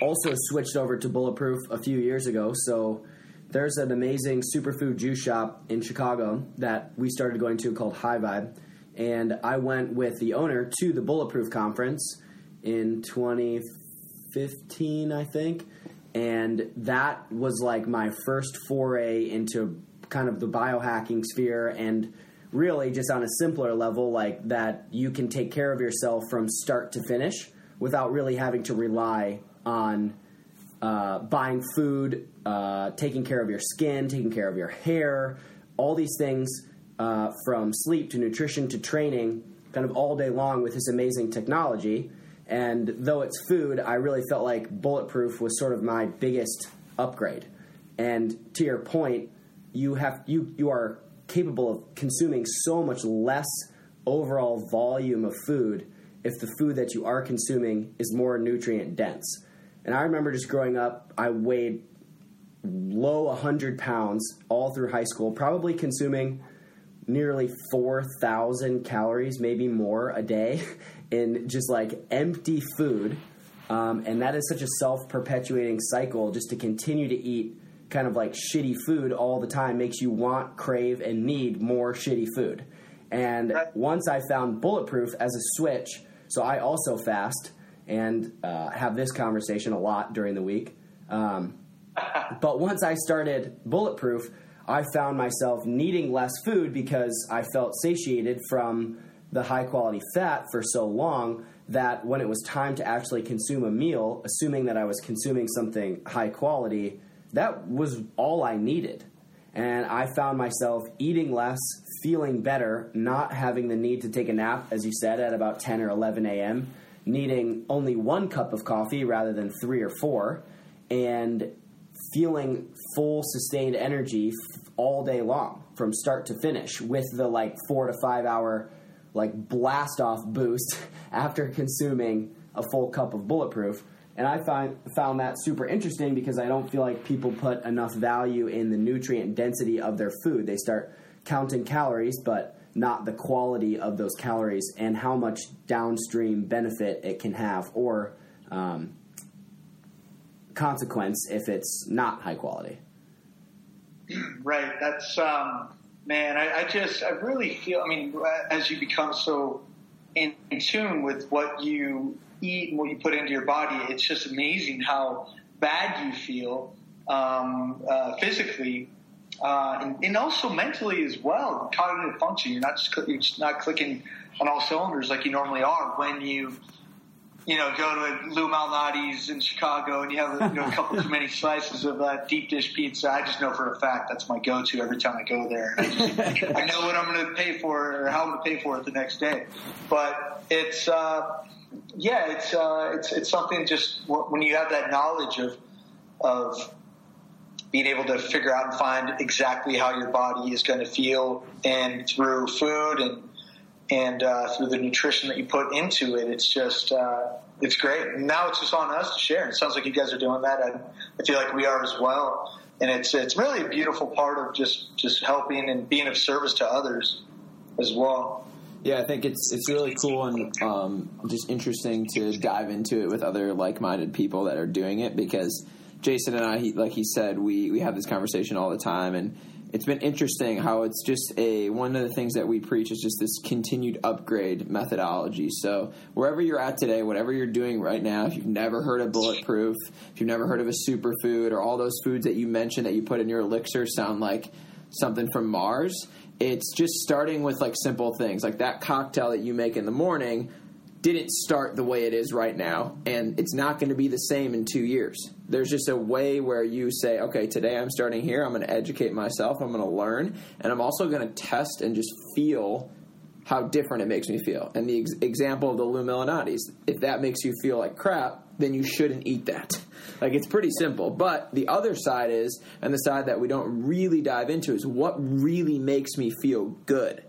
also switched over to Bulletproof a few years ago. So there's an amazing superfood juice shop in Chicago that we started going to called Hi-Vibe. And I went with the owner to the Bulletproof conference in 2015, I think. And that was like my first foray into kind of the biohacking sphere and really just on a simpler level, like that you can take care of yourself from start to finish without really having to rely on uh, buying food, uh, taking care of your skin, taking care of your hair, all these things uh, from sleep to nutrition to training, kind of all day long with this amazing technology. And though it's food, I really felt like Bulletproof was sort of my biggest upgrade. And to your point, you have you you are capable of consuming so much less overall volume of food if the food that you are consuming is more nutrient dense. And I remember just growing up, I weighed low 100 pounds all through high school, probably consuming nearly 4,000 calories, maybe more a day [laughs] in just like empty food. Um, and that is such a self perpetuating cycle just to continue to eat kind of like shitty food all the time makes you want, crave, and need more shitty food. And once I found Bulletproof as a switch, so I also fast and uh, have this conversation a lot during the week. Um, [laughs] but once I started Bulletproof, I found myself needing less food because I felt satiated from the high quality fat for so long that when it was time to actually consume a meal, assuming that I was consuming something high quality, that was all I needed. And I found myself eating less, feeling better, not having the need to take a nap, as you said, at about 10 or 11 a.m., needing only one cup of coffee rather than three or four, and feeling full, sustained energy all day long from start to finish with the like four to five hour like blast off boost [laughs] after consuming a full cup of bulletproof and I find found that super interesting because I don't feel like people put enough value in the nutrient density of their food. They start counting calories, but not the quality of those calories and how much downstream benefit it can have or um, consequence if it's not high quality. [clears throat] Right. That's um, man. I, I just I really feel. I mean, as you become so in tune with what you eat and what you put into your body, it's just amazing how bad you feel um, uh, physically. Uh, and, and, also mentally as well, cognitive function. You're not just you're just not clicking on all cylinders like you normally are when you, you know, go to Lou Malnati's in Chicago and you have you know, a couple too many slices of that deep dish pizza. I just know for a fact that's my go-to every time I go there. I, just, I know what I'm going to pay for or how I'm going to pay for it the next day. But it's. Uh, yeah, it's uh, it's it's something just when you have that knowledge of of being able to figure out and find exactly how your body is going to feel, and through food and and uh, through the nutrition that you put into it, it's just uh, it's great. Now it's just on us to share. And it sounds like you guys are doing that. I, feel like we are as well, and it's it's really a beautiful part of just just helping and being of service to others as well. Yeah, I think it's it's really cool and um, just interesting to dive into it with other like minded people that are doing it because Jason and I, he, like he said, we we have this conversation all the time, and it's been interesting how it's just a one of the things that we preach is just this continued upgrade methodology. So wherever you're at today, whatever you're doing right now, if you've never heard of bulletproof, if you've never heard of a superfood or all those foods that you mentioned that you put in your elixir sound like something from Mars it's just starting with like simple things like that cocktail that you make in the morning didn't start the way it is right now and it's not going to be the same in 2 years there's just a way where you say okay today I'm starting here I'm going to educate myself I'm going to learn and I'm also going to test and just feel how different it makes me feel and the ex- example of the Lou if that makes you feel like crap then you shouldn't eat that [laughs] like it's pretty simple. But the other side is, and the side that we don't really dive into is what really makes me feel good.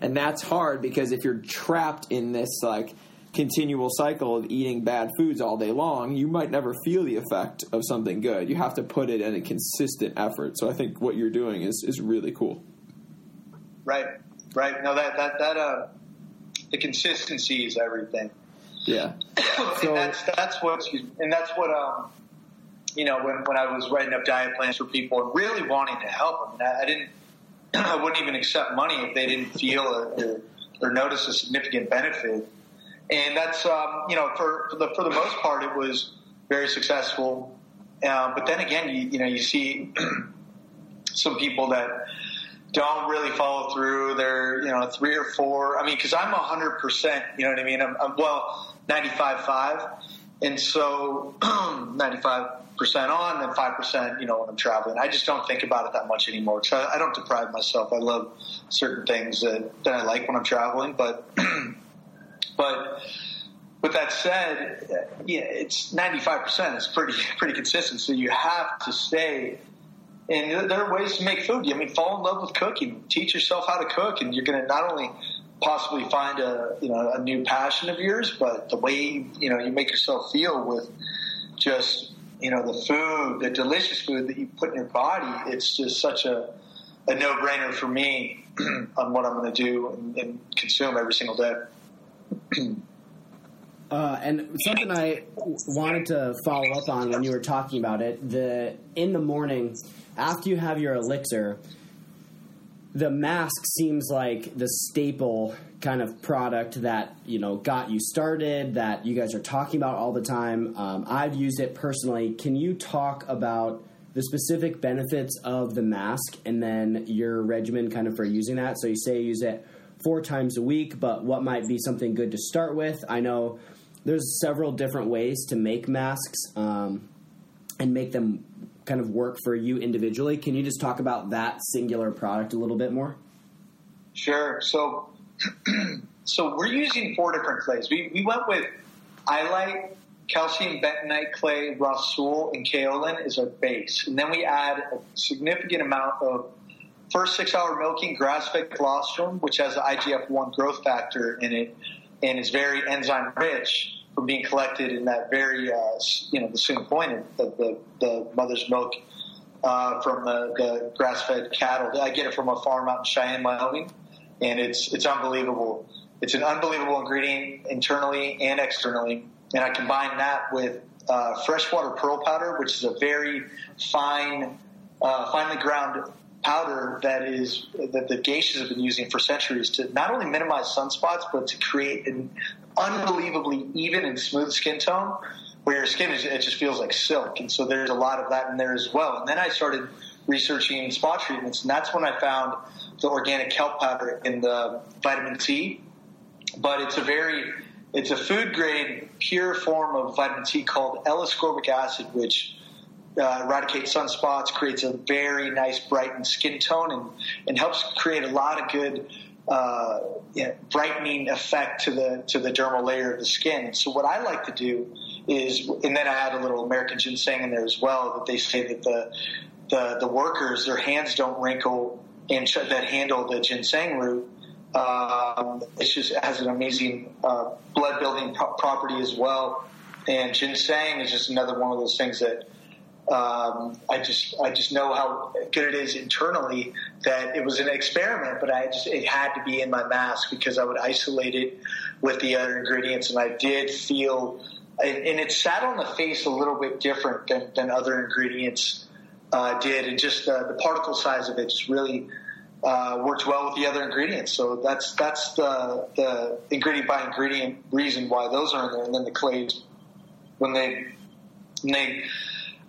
And that's hard because if you're trapped in this like continual cycle of eating bad foods all day long, you might never feel the effect of something good. You have to put it in a consistent effort. So I think what you're doing is is really cool. Right. Right. No that that that uh the consistency is everything. Yeah. [coughs] so, and that's that's what and that's what um you know, when, when I was writing up diet plans for people and really wanting to help them, I, I didn't, [coughs] I wouldn't even accept money if they didn't feel or, or notice a significant benefit. And that's, um, you know, for, for the, for the most part, it was very successful. Um, but then again, you, you know, you see [clears throat] some people that don't really follow through. They're, you know, three or four. I mean, because I'm 100%, you know what I mean? I'm, I'm well, 95.5. And so [clears throat] 95% on, and 5%, you know, when I'm traveling. I just don't think about it that much anymore because I, I, don't deprive myself. I love certain things that, that I like when I'm traveling. But, [clears throat] but, with that said, yeah, it's 95%. It's pretty, [laughs] pretty consistent. So you have to stay and there are ways to make food. I mean, fall in love with cooking. Teach yourself how to cook, and you're going to not only possibly find a you know a new passion of yours, but the way you know you make yourself feel with just you know the food, the delicious food that you put in your body. It's just such a a no brainer for me [clears throat] on what I'm going to do and, and consume every single day. Uh, and something I wanted to follow up on when you were talking about it, the in the morning after you have your elixir, the mask seems like the staple kind of product that you know got you started that you guys are talking about all the time. Um, I've used it personally. Can you talk about the specific benefits of the mask and then your regimen kind of for using that? So you say you use it four times a week, but what might be something good to start with? I know there's several different ways to make masks um, and make them kind of work for you individually. Can you just talk about that singular product a little bit more? Sure. So, [clears throat] so we're using four different clays. We, we went with Iolite, calcium bentonite clay, Rasul, and kaolin is our base. And then we add a significant amount of first six hour milking grass fed colostrum, which has the IGF 1 growth factor in it and is very enzyme rich from being collected in that very, uh, you know, the point of the, the mother's milk uh, from the, the grass-fed cattle. I get it from a farm out in Cheyenne, Wyoming, and it's it's unbelievable. It's an unbelievable ingredient internally and externally, and I combine that with uh, freshwater pearl powder, which is a very fine, uh, finely ground powder that is that the geishas have been using for centuries to not only minimize sunspots but to create an unbelievably even and smooth skin tone where your skin is, it just feels like silk. And so there's a lot of that in there as well. And then I started researching spot treatments, and that's when I found the organic kelp powder in the vitamin C. But it's a very it's a food grade pure form of vitamin C called L-ascorbic acid, which uh, eradicates sunspots, creates a very nice brightened skin tone, and, and helps create a lot of good uh, you know, brightening effect to the to the dermal layer of the skin. So what I like to do is, and then I add a little American ginseng in there as well. That they say that the the, the workers their hands don't wrinkle and that handle the ginseng root. Um, it just has an amazing uh, blood building pro- property as well. And ginseng is just another one of those things that um, I just I just know how good it is internally that it was an experiment, but I just it had to be in my mask because I would isolate it with the other ingredients, and I did feel and, it sat on the face a little bit different than, than other ingredients uh, did, and just uh, the particle size of it just really uh, worked well with the other ingredients. So that's that's the the ingredient by ingredient reason why those are in there, and then the clays when they when they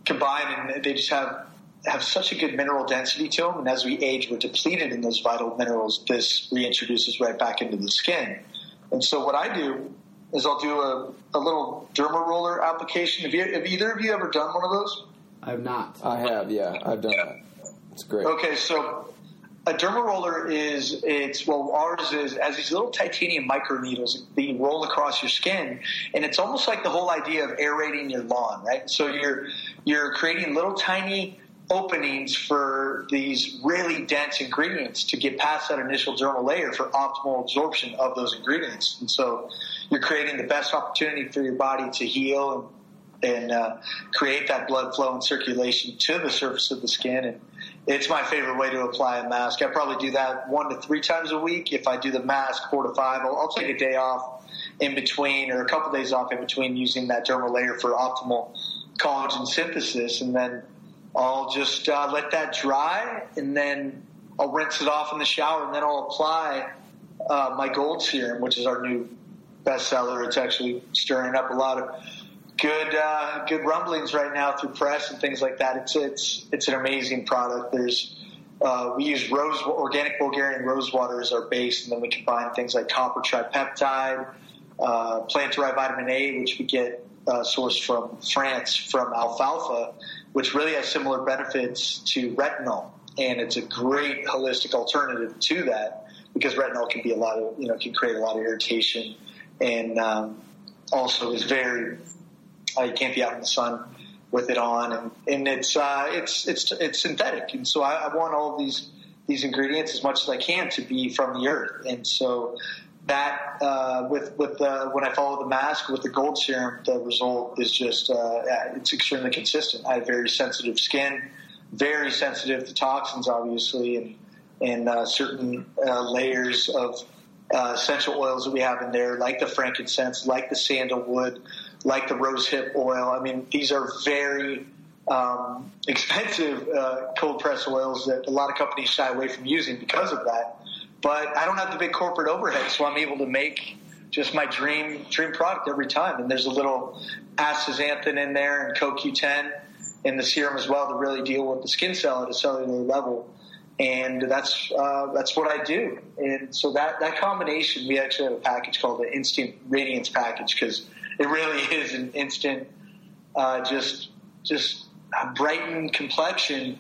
combine and they just have have such a good mineral density to them. And as we age, we're depleted in those vital minerals. This reintroduces right back into the skin. And so what I do is I'll do a, a little derma roller application. Have, you, have either of you ever done one of those? I have not. I have, yeah. I've done that. It's great. Okay, so a derma roller is it's well ours is as these little titanium micro needles that you roll across your skin and it's almost like the whole idea of aerating your lawn right so you're you're creating little tiny openings for these really dense ingredients to get past that initial dermal layer for optimal absorption of those ingredients and so you're creating the best opportunity for your body to heal and, and uh, create that blood flow and circulation to the surface of the skin and it's my favorite way to apply a mask. I probably do that one to three times a week. If I do the mask four to five, I'll, I'll take a day off in between or a couple days off in between using that dermal layer for optimal collagen synthesis. And then I'll just uh, let that dry and then I'll rinse it off in the shower and then I'll apply uh, my gold serum, which is our new bestseller. It's actually stirring up a lot of good uh, good rumblings right now through press and things like that. It's it's it's an amazing product. There's uh, we use rose organic Bulgarian rose water as our base, and then we combine things like copper tripeptide, uh, plant-derived vitamin A, which we get uh, from France from alfalfa, which really has similar benefits to retinol, and it's a great holistic alternative to that because retinol can be a lot of you know can create a lot of irritation, and um, also is very uh, you can't be out in the sun with it on, and, and it's uh, it's it's it's synthetic, and so I, I want all these these ingredients as much as I can to be from the earth, and so that uh, with with the, when I follow the mask with the gold serum, the result is just uh, it's extremely consistent. I have very sensitive skin, very sensitive to toxins, obviously, and and uh, certain uh, layers of uh, essential oils that we have in there, like the frankincense, like the sandalwood, like the rosehip oil. I mean, these are very um, [laughs] expensive uh, cold press oils that a lot of companies shy away from using because of that. But I don't have the big corporate overhead, so I'm able to make just my dream dream product every time. And there's a little astaxanthin in there and CoQ10 in the serum as well to really deal with the skin cell at a cellular level. And that's uh, that's what I do. And so that that combination, we actually have a package called the Instant Radiance package because it really [laughs] is an instant, uh, just just brightened complexion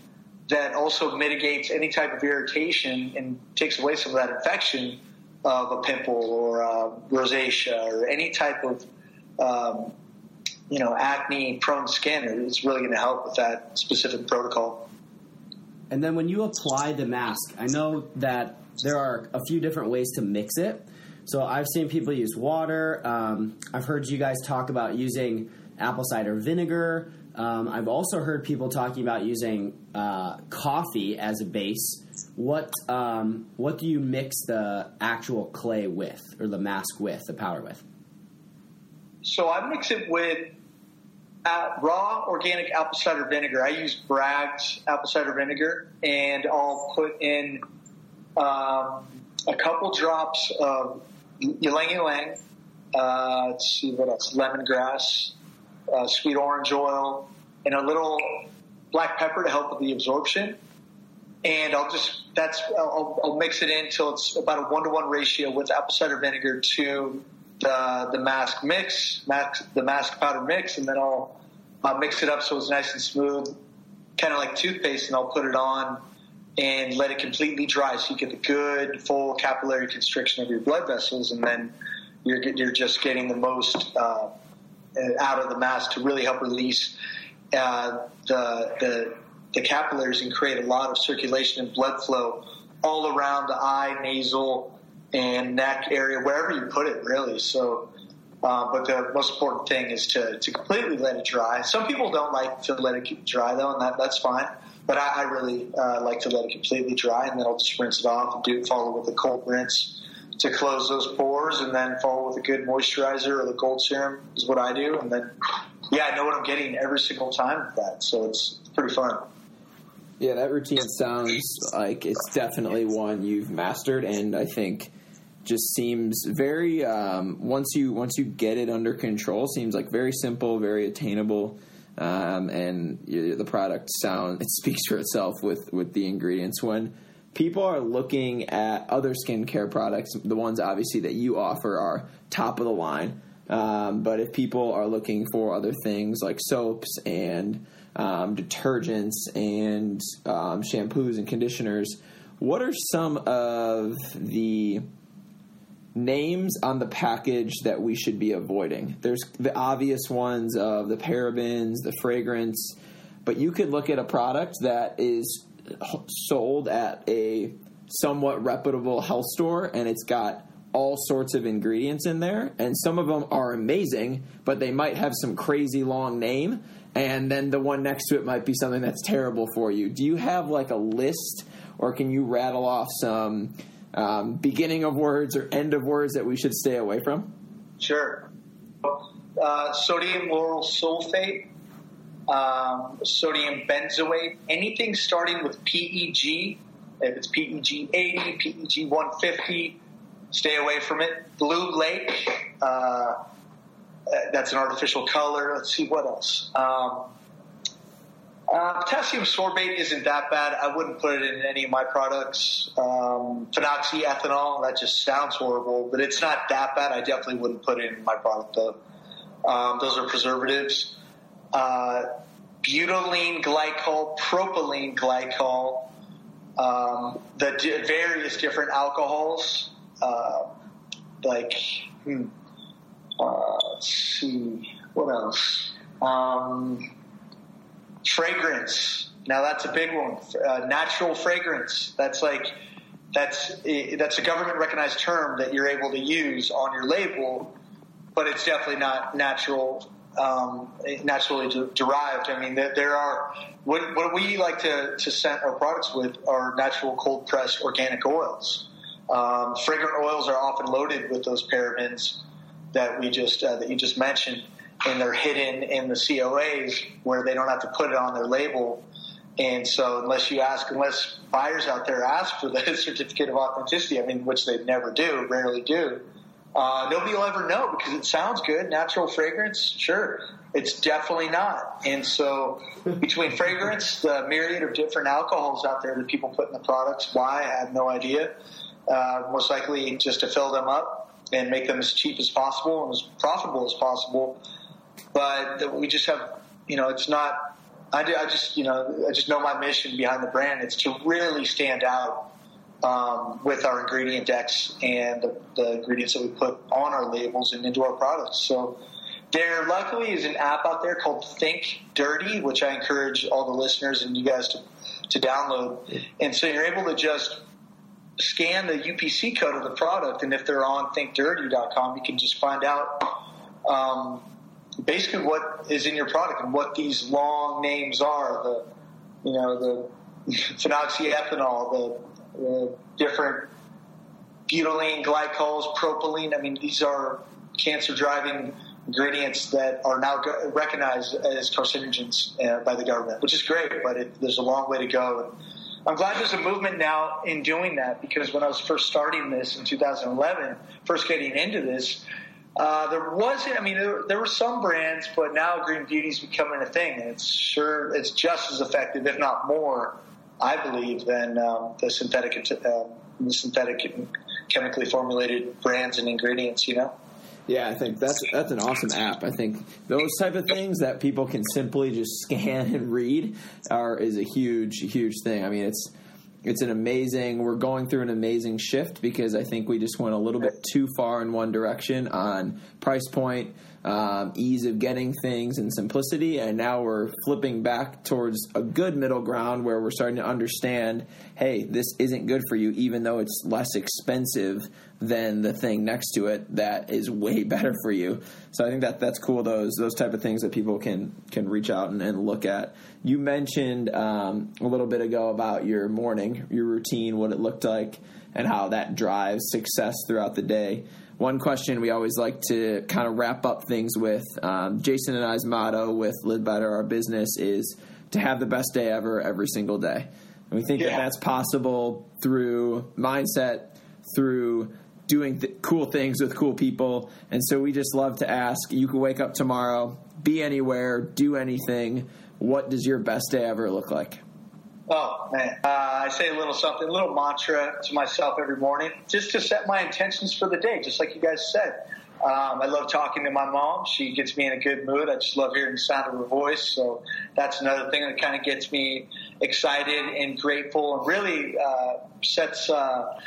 that also mitigates any type of irritation and takes away some of that infection of a pimple or uh, rosacea or any type of um, you know acne prone skin. It's really going to help with that specific protocol. And then when you apply the mask, I know that there are a few different ways to mix it. So I've seen people use water. Um, I've heard you guys talk about using apple cider vinegar. Um, I've also heard people talking about using uh, coffee as a base. What um, what do you mix the actual clay with, or the mask with, the powder with? So I mix it with uh, raw organic apple cider vinegar. I use Bragg's apple cider vinegar, and I'll put in um, a couple drops of ylang ylang. Uh, let's see what else. Lemongrass, uh, sweet orange oil, and a little black pepper to help with the absorption. And I'll just that's I'll, I'll mix it in until it's about a one to one ratio with apple cider vinegar to the the mask mix, mask, the mask powder mix, and then I'll uh, mix it up so it's nice and smooth, kind of like toothpaste, and I'll put it on and let it completely dry so you get the good full capillary constriction of your blood vessels, and then you're you're just getting the most uh, out of the mask to really help release uh, the the the capillaries and create a lot of circulation and blood flow all around the eye, nasal, and neck area, wherever you put it, really. So. Uh, but the most important thing is to, to completely let it dry. Some people don't like to let it dry though, and that, that's fine. But I, I really uh, like to let it completely dry, and then I'll just rinse it off and do it follow with a cold rinse to close those pores, and then follow with a good moisturizer or the gold serum is what I do, and then yeah, I know what I'm getting every single time with that, so it's pretty fun. Yeah, that routine sounds like it's definitely one you've mastered, and I think just seems very um, once you once you get it under control, seems like very simple, very attainable um, and the product sound it [laughs] speaks for itself with with the ingredients. When people are looking at other skincare products, the ones obviously that you offer are top of the line. Um, but if people are looking for other things like soaps and um, detergents and um, shampoos and conditioners, what are some of the names on the package that we should be avoiding. There's the obvious ones of the parabens, the fragrance, but you could look at a product that is sold at a somewhat reputable health store and it's got all sorts of ingredients in there and some of them are amazing but they might have some crazy long name and then the one next to it might be something that's terrible for you do you have like a list or can you rattle off some um, beginning of words or end of words that we should stay away from? Sure. Uh, sodium lauryl sulfate, um, sodium benzoate, anything starting with PEG, if it's PEG 80, PEG 150, stay away from it. Blue Lake, uh, that's an artificial color. Let's see what else. Um, Uh, potassium sorbate isn't that bad. I wouldn't put it in any of my products. Um, phenoxyethanol, that just sounds horrible, but it's not that bad. I definitely wouldn't put it in my product though. Um, those are preservatives. Uh, butylene glycol, propylene glycol, um, the d- various different alcohols, uh, like, hmm, uh, let's see, what else? Um, fragrance. Now that's a big one. Uh, natural fragrance. That's like that's that's a government recognized term that you're able to use on your label, but it's definitely not natural, um, naturally de- derived. I mean, there, there are what, what, we like to to scent our products with are natural cold pressed organic oils. Um, fragrant oils are often loaded with those parabens that we just uh, that you just mentioned and they're hidden in the COAs where they don't have to put it on their label. And so, unless you ask, unless buyers out there ask for the [laughs] certificate of authenticity, I mean, which they never do, rarely do, uh, nobody will ever know because it sounds good. Natural fragrance, sure. It's definitely not. And so, between fragrance, the myriad of different alcohols out there that people put in the products, why, I have no idea. Uh, most likely just to fill them up and make them as cheap as possible and as profitable as possible but we just have, you know, it's not. I, do, I just, you know, I just know my mission behind the brand. It's to really stand out um, with our ingredient decks and the, the, ingredients that we put on our labels and into our products. So there, luckily, is an app out there called Think Dirty, which I encourage all the listeners and you guys to to download. And so you're able to just scan the UPC code of the product, and if they're on ThinkDirty.com, you can just find out. Um, basically what is in your product and what these long names are. The you know the [laughs] phenoxyethanol, the, the different butylene glycols, propylene. I mean, these are cancer-driving ingredients that are now recognized as carcinogens uh, by the government, which is great. But it, there's a long way to go. I'm glad there's a movement now in doing that because when I was first starting this in 2011, first getting into this, uh, there wasn't. I mean, there, there, were some brands, but now green beauty is becoming a thing, and it's sure it's just as effective, if not more, I believe, than um, the synthetic, uh, the synthetic, chemically formulated brands and ingredients. You know. Yeah, I think that's that's an awesome app. I think those type of things that people can simply just [laughs] scan and read are is a huge huge thing. I mean, it's it's an amazing we're going through an amazing shift because i think we just went a little bit too far in one direction on price point um, ease of getting things and simplicity and now we're flipping back towards a good middle ground where we're starting to understand hey this isn't good for you even though it's less expensive than the thing next to it that is way [laughs] better for you so i think that that's cool those those type of things that people can can reach out and, and look at you mentioned um, a little bit ago about your morning, your routine, what it looked like, and how that drives success throughout the day. One question we always like to kind of wrap up things with um, Jason and I's motto with Live Better, our business, is to have the best day ever every single day. And we think yeah. that that's possible through mindset, through doing th- cool things with cool people. And so we just love to ask you can wake up tomorrow, be anywhere, do anything what does your best day ever look like? Oh man, uh, I say a little something, a little mantra to myself every morning, just to set my intentions for the day, just like you guys said. Um, I love talking to my mom. She gets me in a good mood. I just love hearing the sound of her voice. So that's another thing that kind of gets me excited and grateful and really uh, sets uh,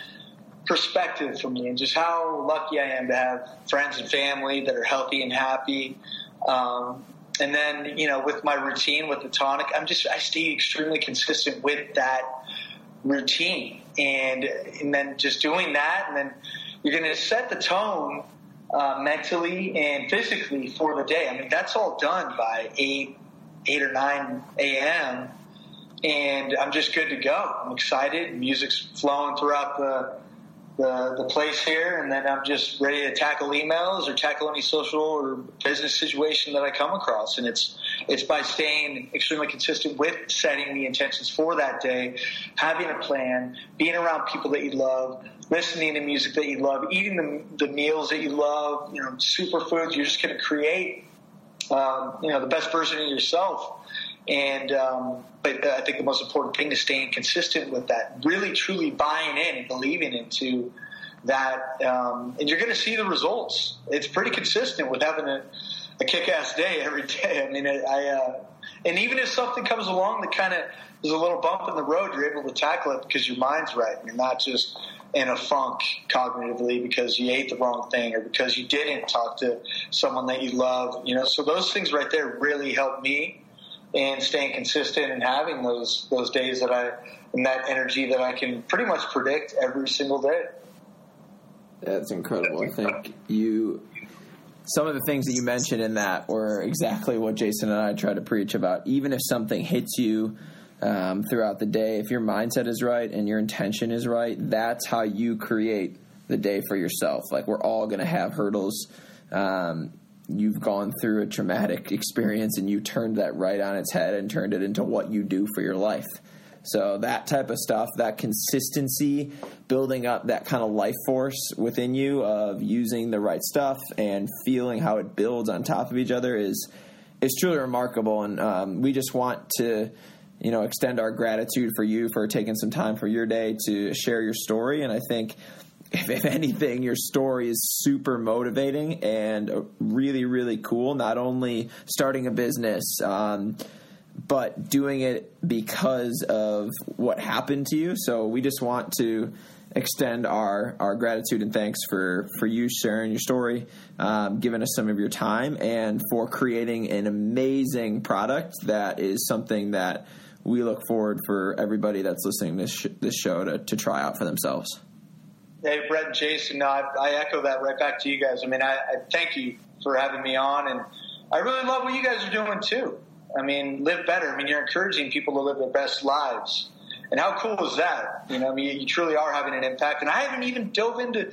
perspective for me and just how lucky I am to have friends and family that are healthy and happy. Um, and then you know with my routine with the tonic i'm just i stay extremely consistent with that routine. And and then just doing that and then you're going to set the tone uh, mentally and physically for the day. I mean that's all done by 8 8 or 9 a.m and i'm just good to go. I'm excited. Music's flowing throughout the the, the place here, and then I'm just ready to tackle emails or tackle any social or business situation that I come across. And it's it's by staying extremely consistent with setting the intentions for that day, having a plan, being around people that you love, listening to music that you love, eating the, the meals that you love, you know, superfoods. You're just going to create, um, you know, the best version of yourself. And um, but I think the most important thing is staying consistent with that, really truly buying in and believing into that, um, and you're going to see the results. It's pretty consistent with having a, a kick-ass day every day. I mean, I, I uh, and even if something comes along that kind of is a little bump in the road, you're able to tackle it because your mind's right. You're not just in a funk cognitively because you ate the wrong thing or because you didn't talk to someone that you love. You know, so those things right there really help me in staying consistent and having those those days that I and that energy that I can pretty much predict every single day. That's incredible. I think you some of the things that you mentioned in that were exactly what Jason and I try to preach about. Even if something hits you um, throughout the day, if your mindset is right and your intention is right, that's how you create the day for yourself. Like we're all going to have hurdles. Um, you've gone through a traumatic experience and you turned that right on its head and turned it into what you do for your life. So that type of stuff, that consistency, building up that kind of life force within you of using the right stuff and feeling how it builds on top of each other is is truly remarkable. And um, we just want to, you know, extend our gratitude for you for taking some time for your day to share your story. And I think. If, if anything, your story is super motivating and really, really cool. Not only starting a business, um, but doing it because of what happened to you. So we just want to extend our, our gratitude and thanks for, for you sharing your story, um, giving us some of your time, and for creating an amazing product that is something that we look forward for everybody that's listening to this, sh- this show to, to try out for themselves. Hey, Brett and Jason, no, I, I echo that right back to you guys. I mean, I, I thank you for having me on, and I really love what you guys are doing too. I mean, live better. I mean, you're encouraging people to live their best lives. And how cool is that? You know, I mean, you truly are having an impact. And I haven't even dove into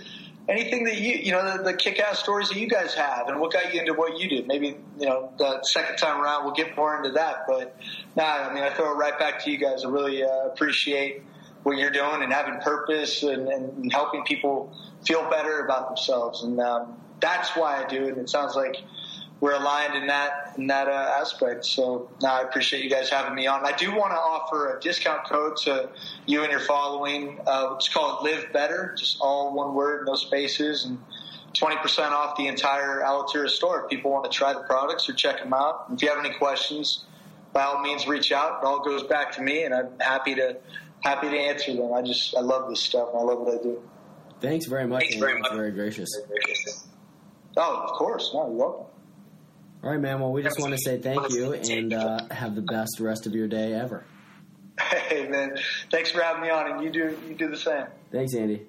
anything that you, you know, the, the kick-ass stories that you guys have and what got you into what you did. Maybe, you know, the second time around we'll get more into that. But, nah, I mean, I throw it right back to you guys. I really uh, appreciate what you're doing and having purpose and, and helping people feel better about themselves. And um, that's why I do it. It sounds like – we're aligned in that in that uh, aspect. So now I appreciate you guys having me on. I do want to offer a discount code to you and your following. Uh, it's called Live Better, just all one word, no spaces, and 20% off the entire Alitura store. If people want to try the products or check them out, if you have any questions, by all means reach out. It all goes back to me, and I'm happy to happy to answer them. I just I love this stuff, and I love what I do. Thanks very much. Thanks very much. Very gracious. Oh, of course. No, you're welcome. All right, man. Well, we just want to say thank you and uh, have the best rest of your day ever. [laughs] Hey, man. Thanks for having me on, and you do you do the same. Thanks, Andy.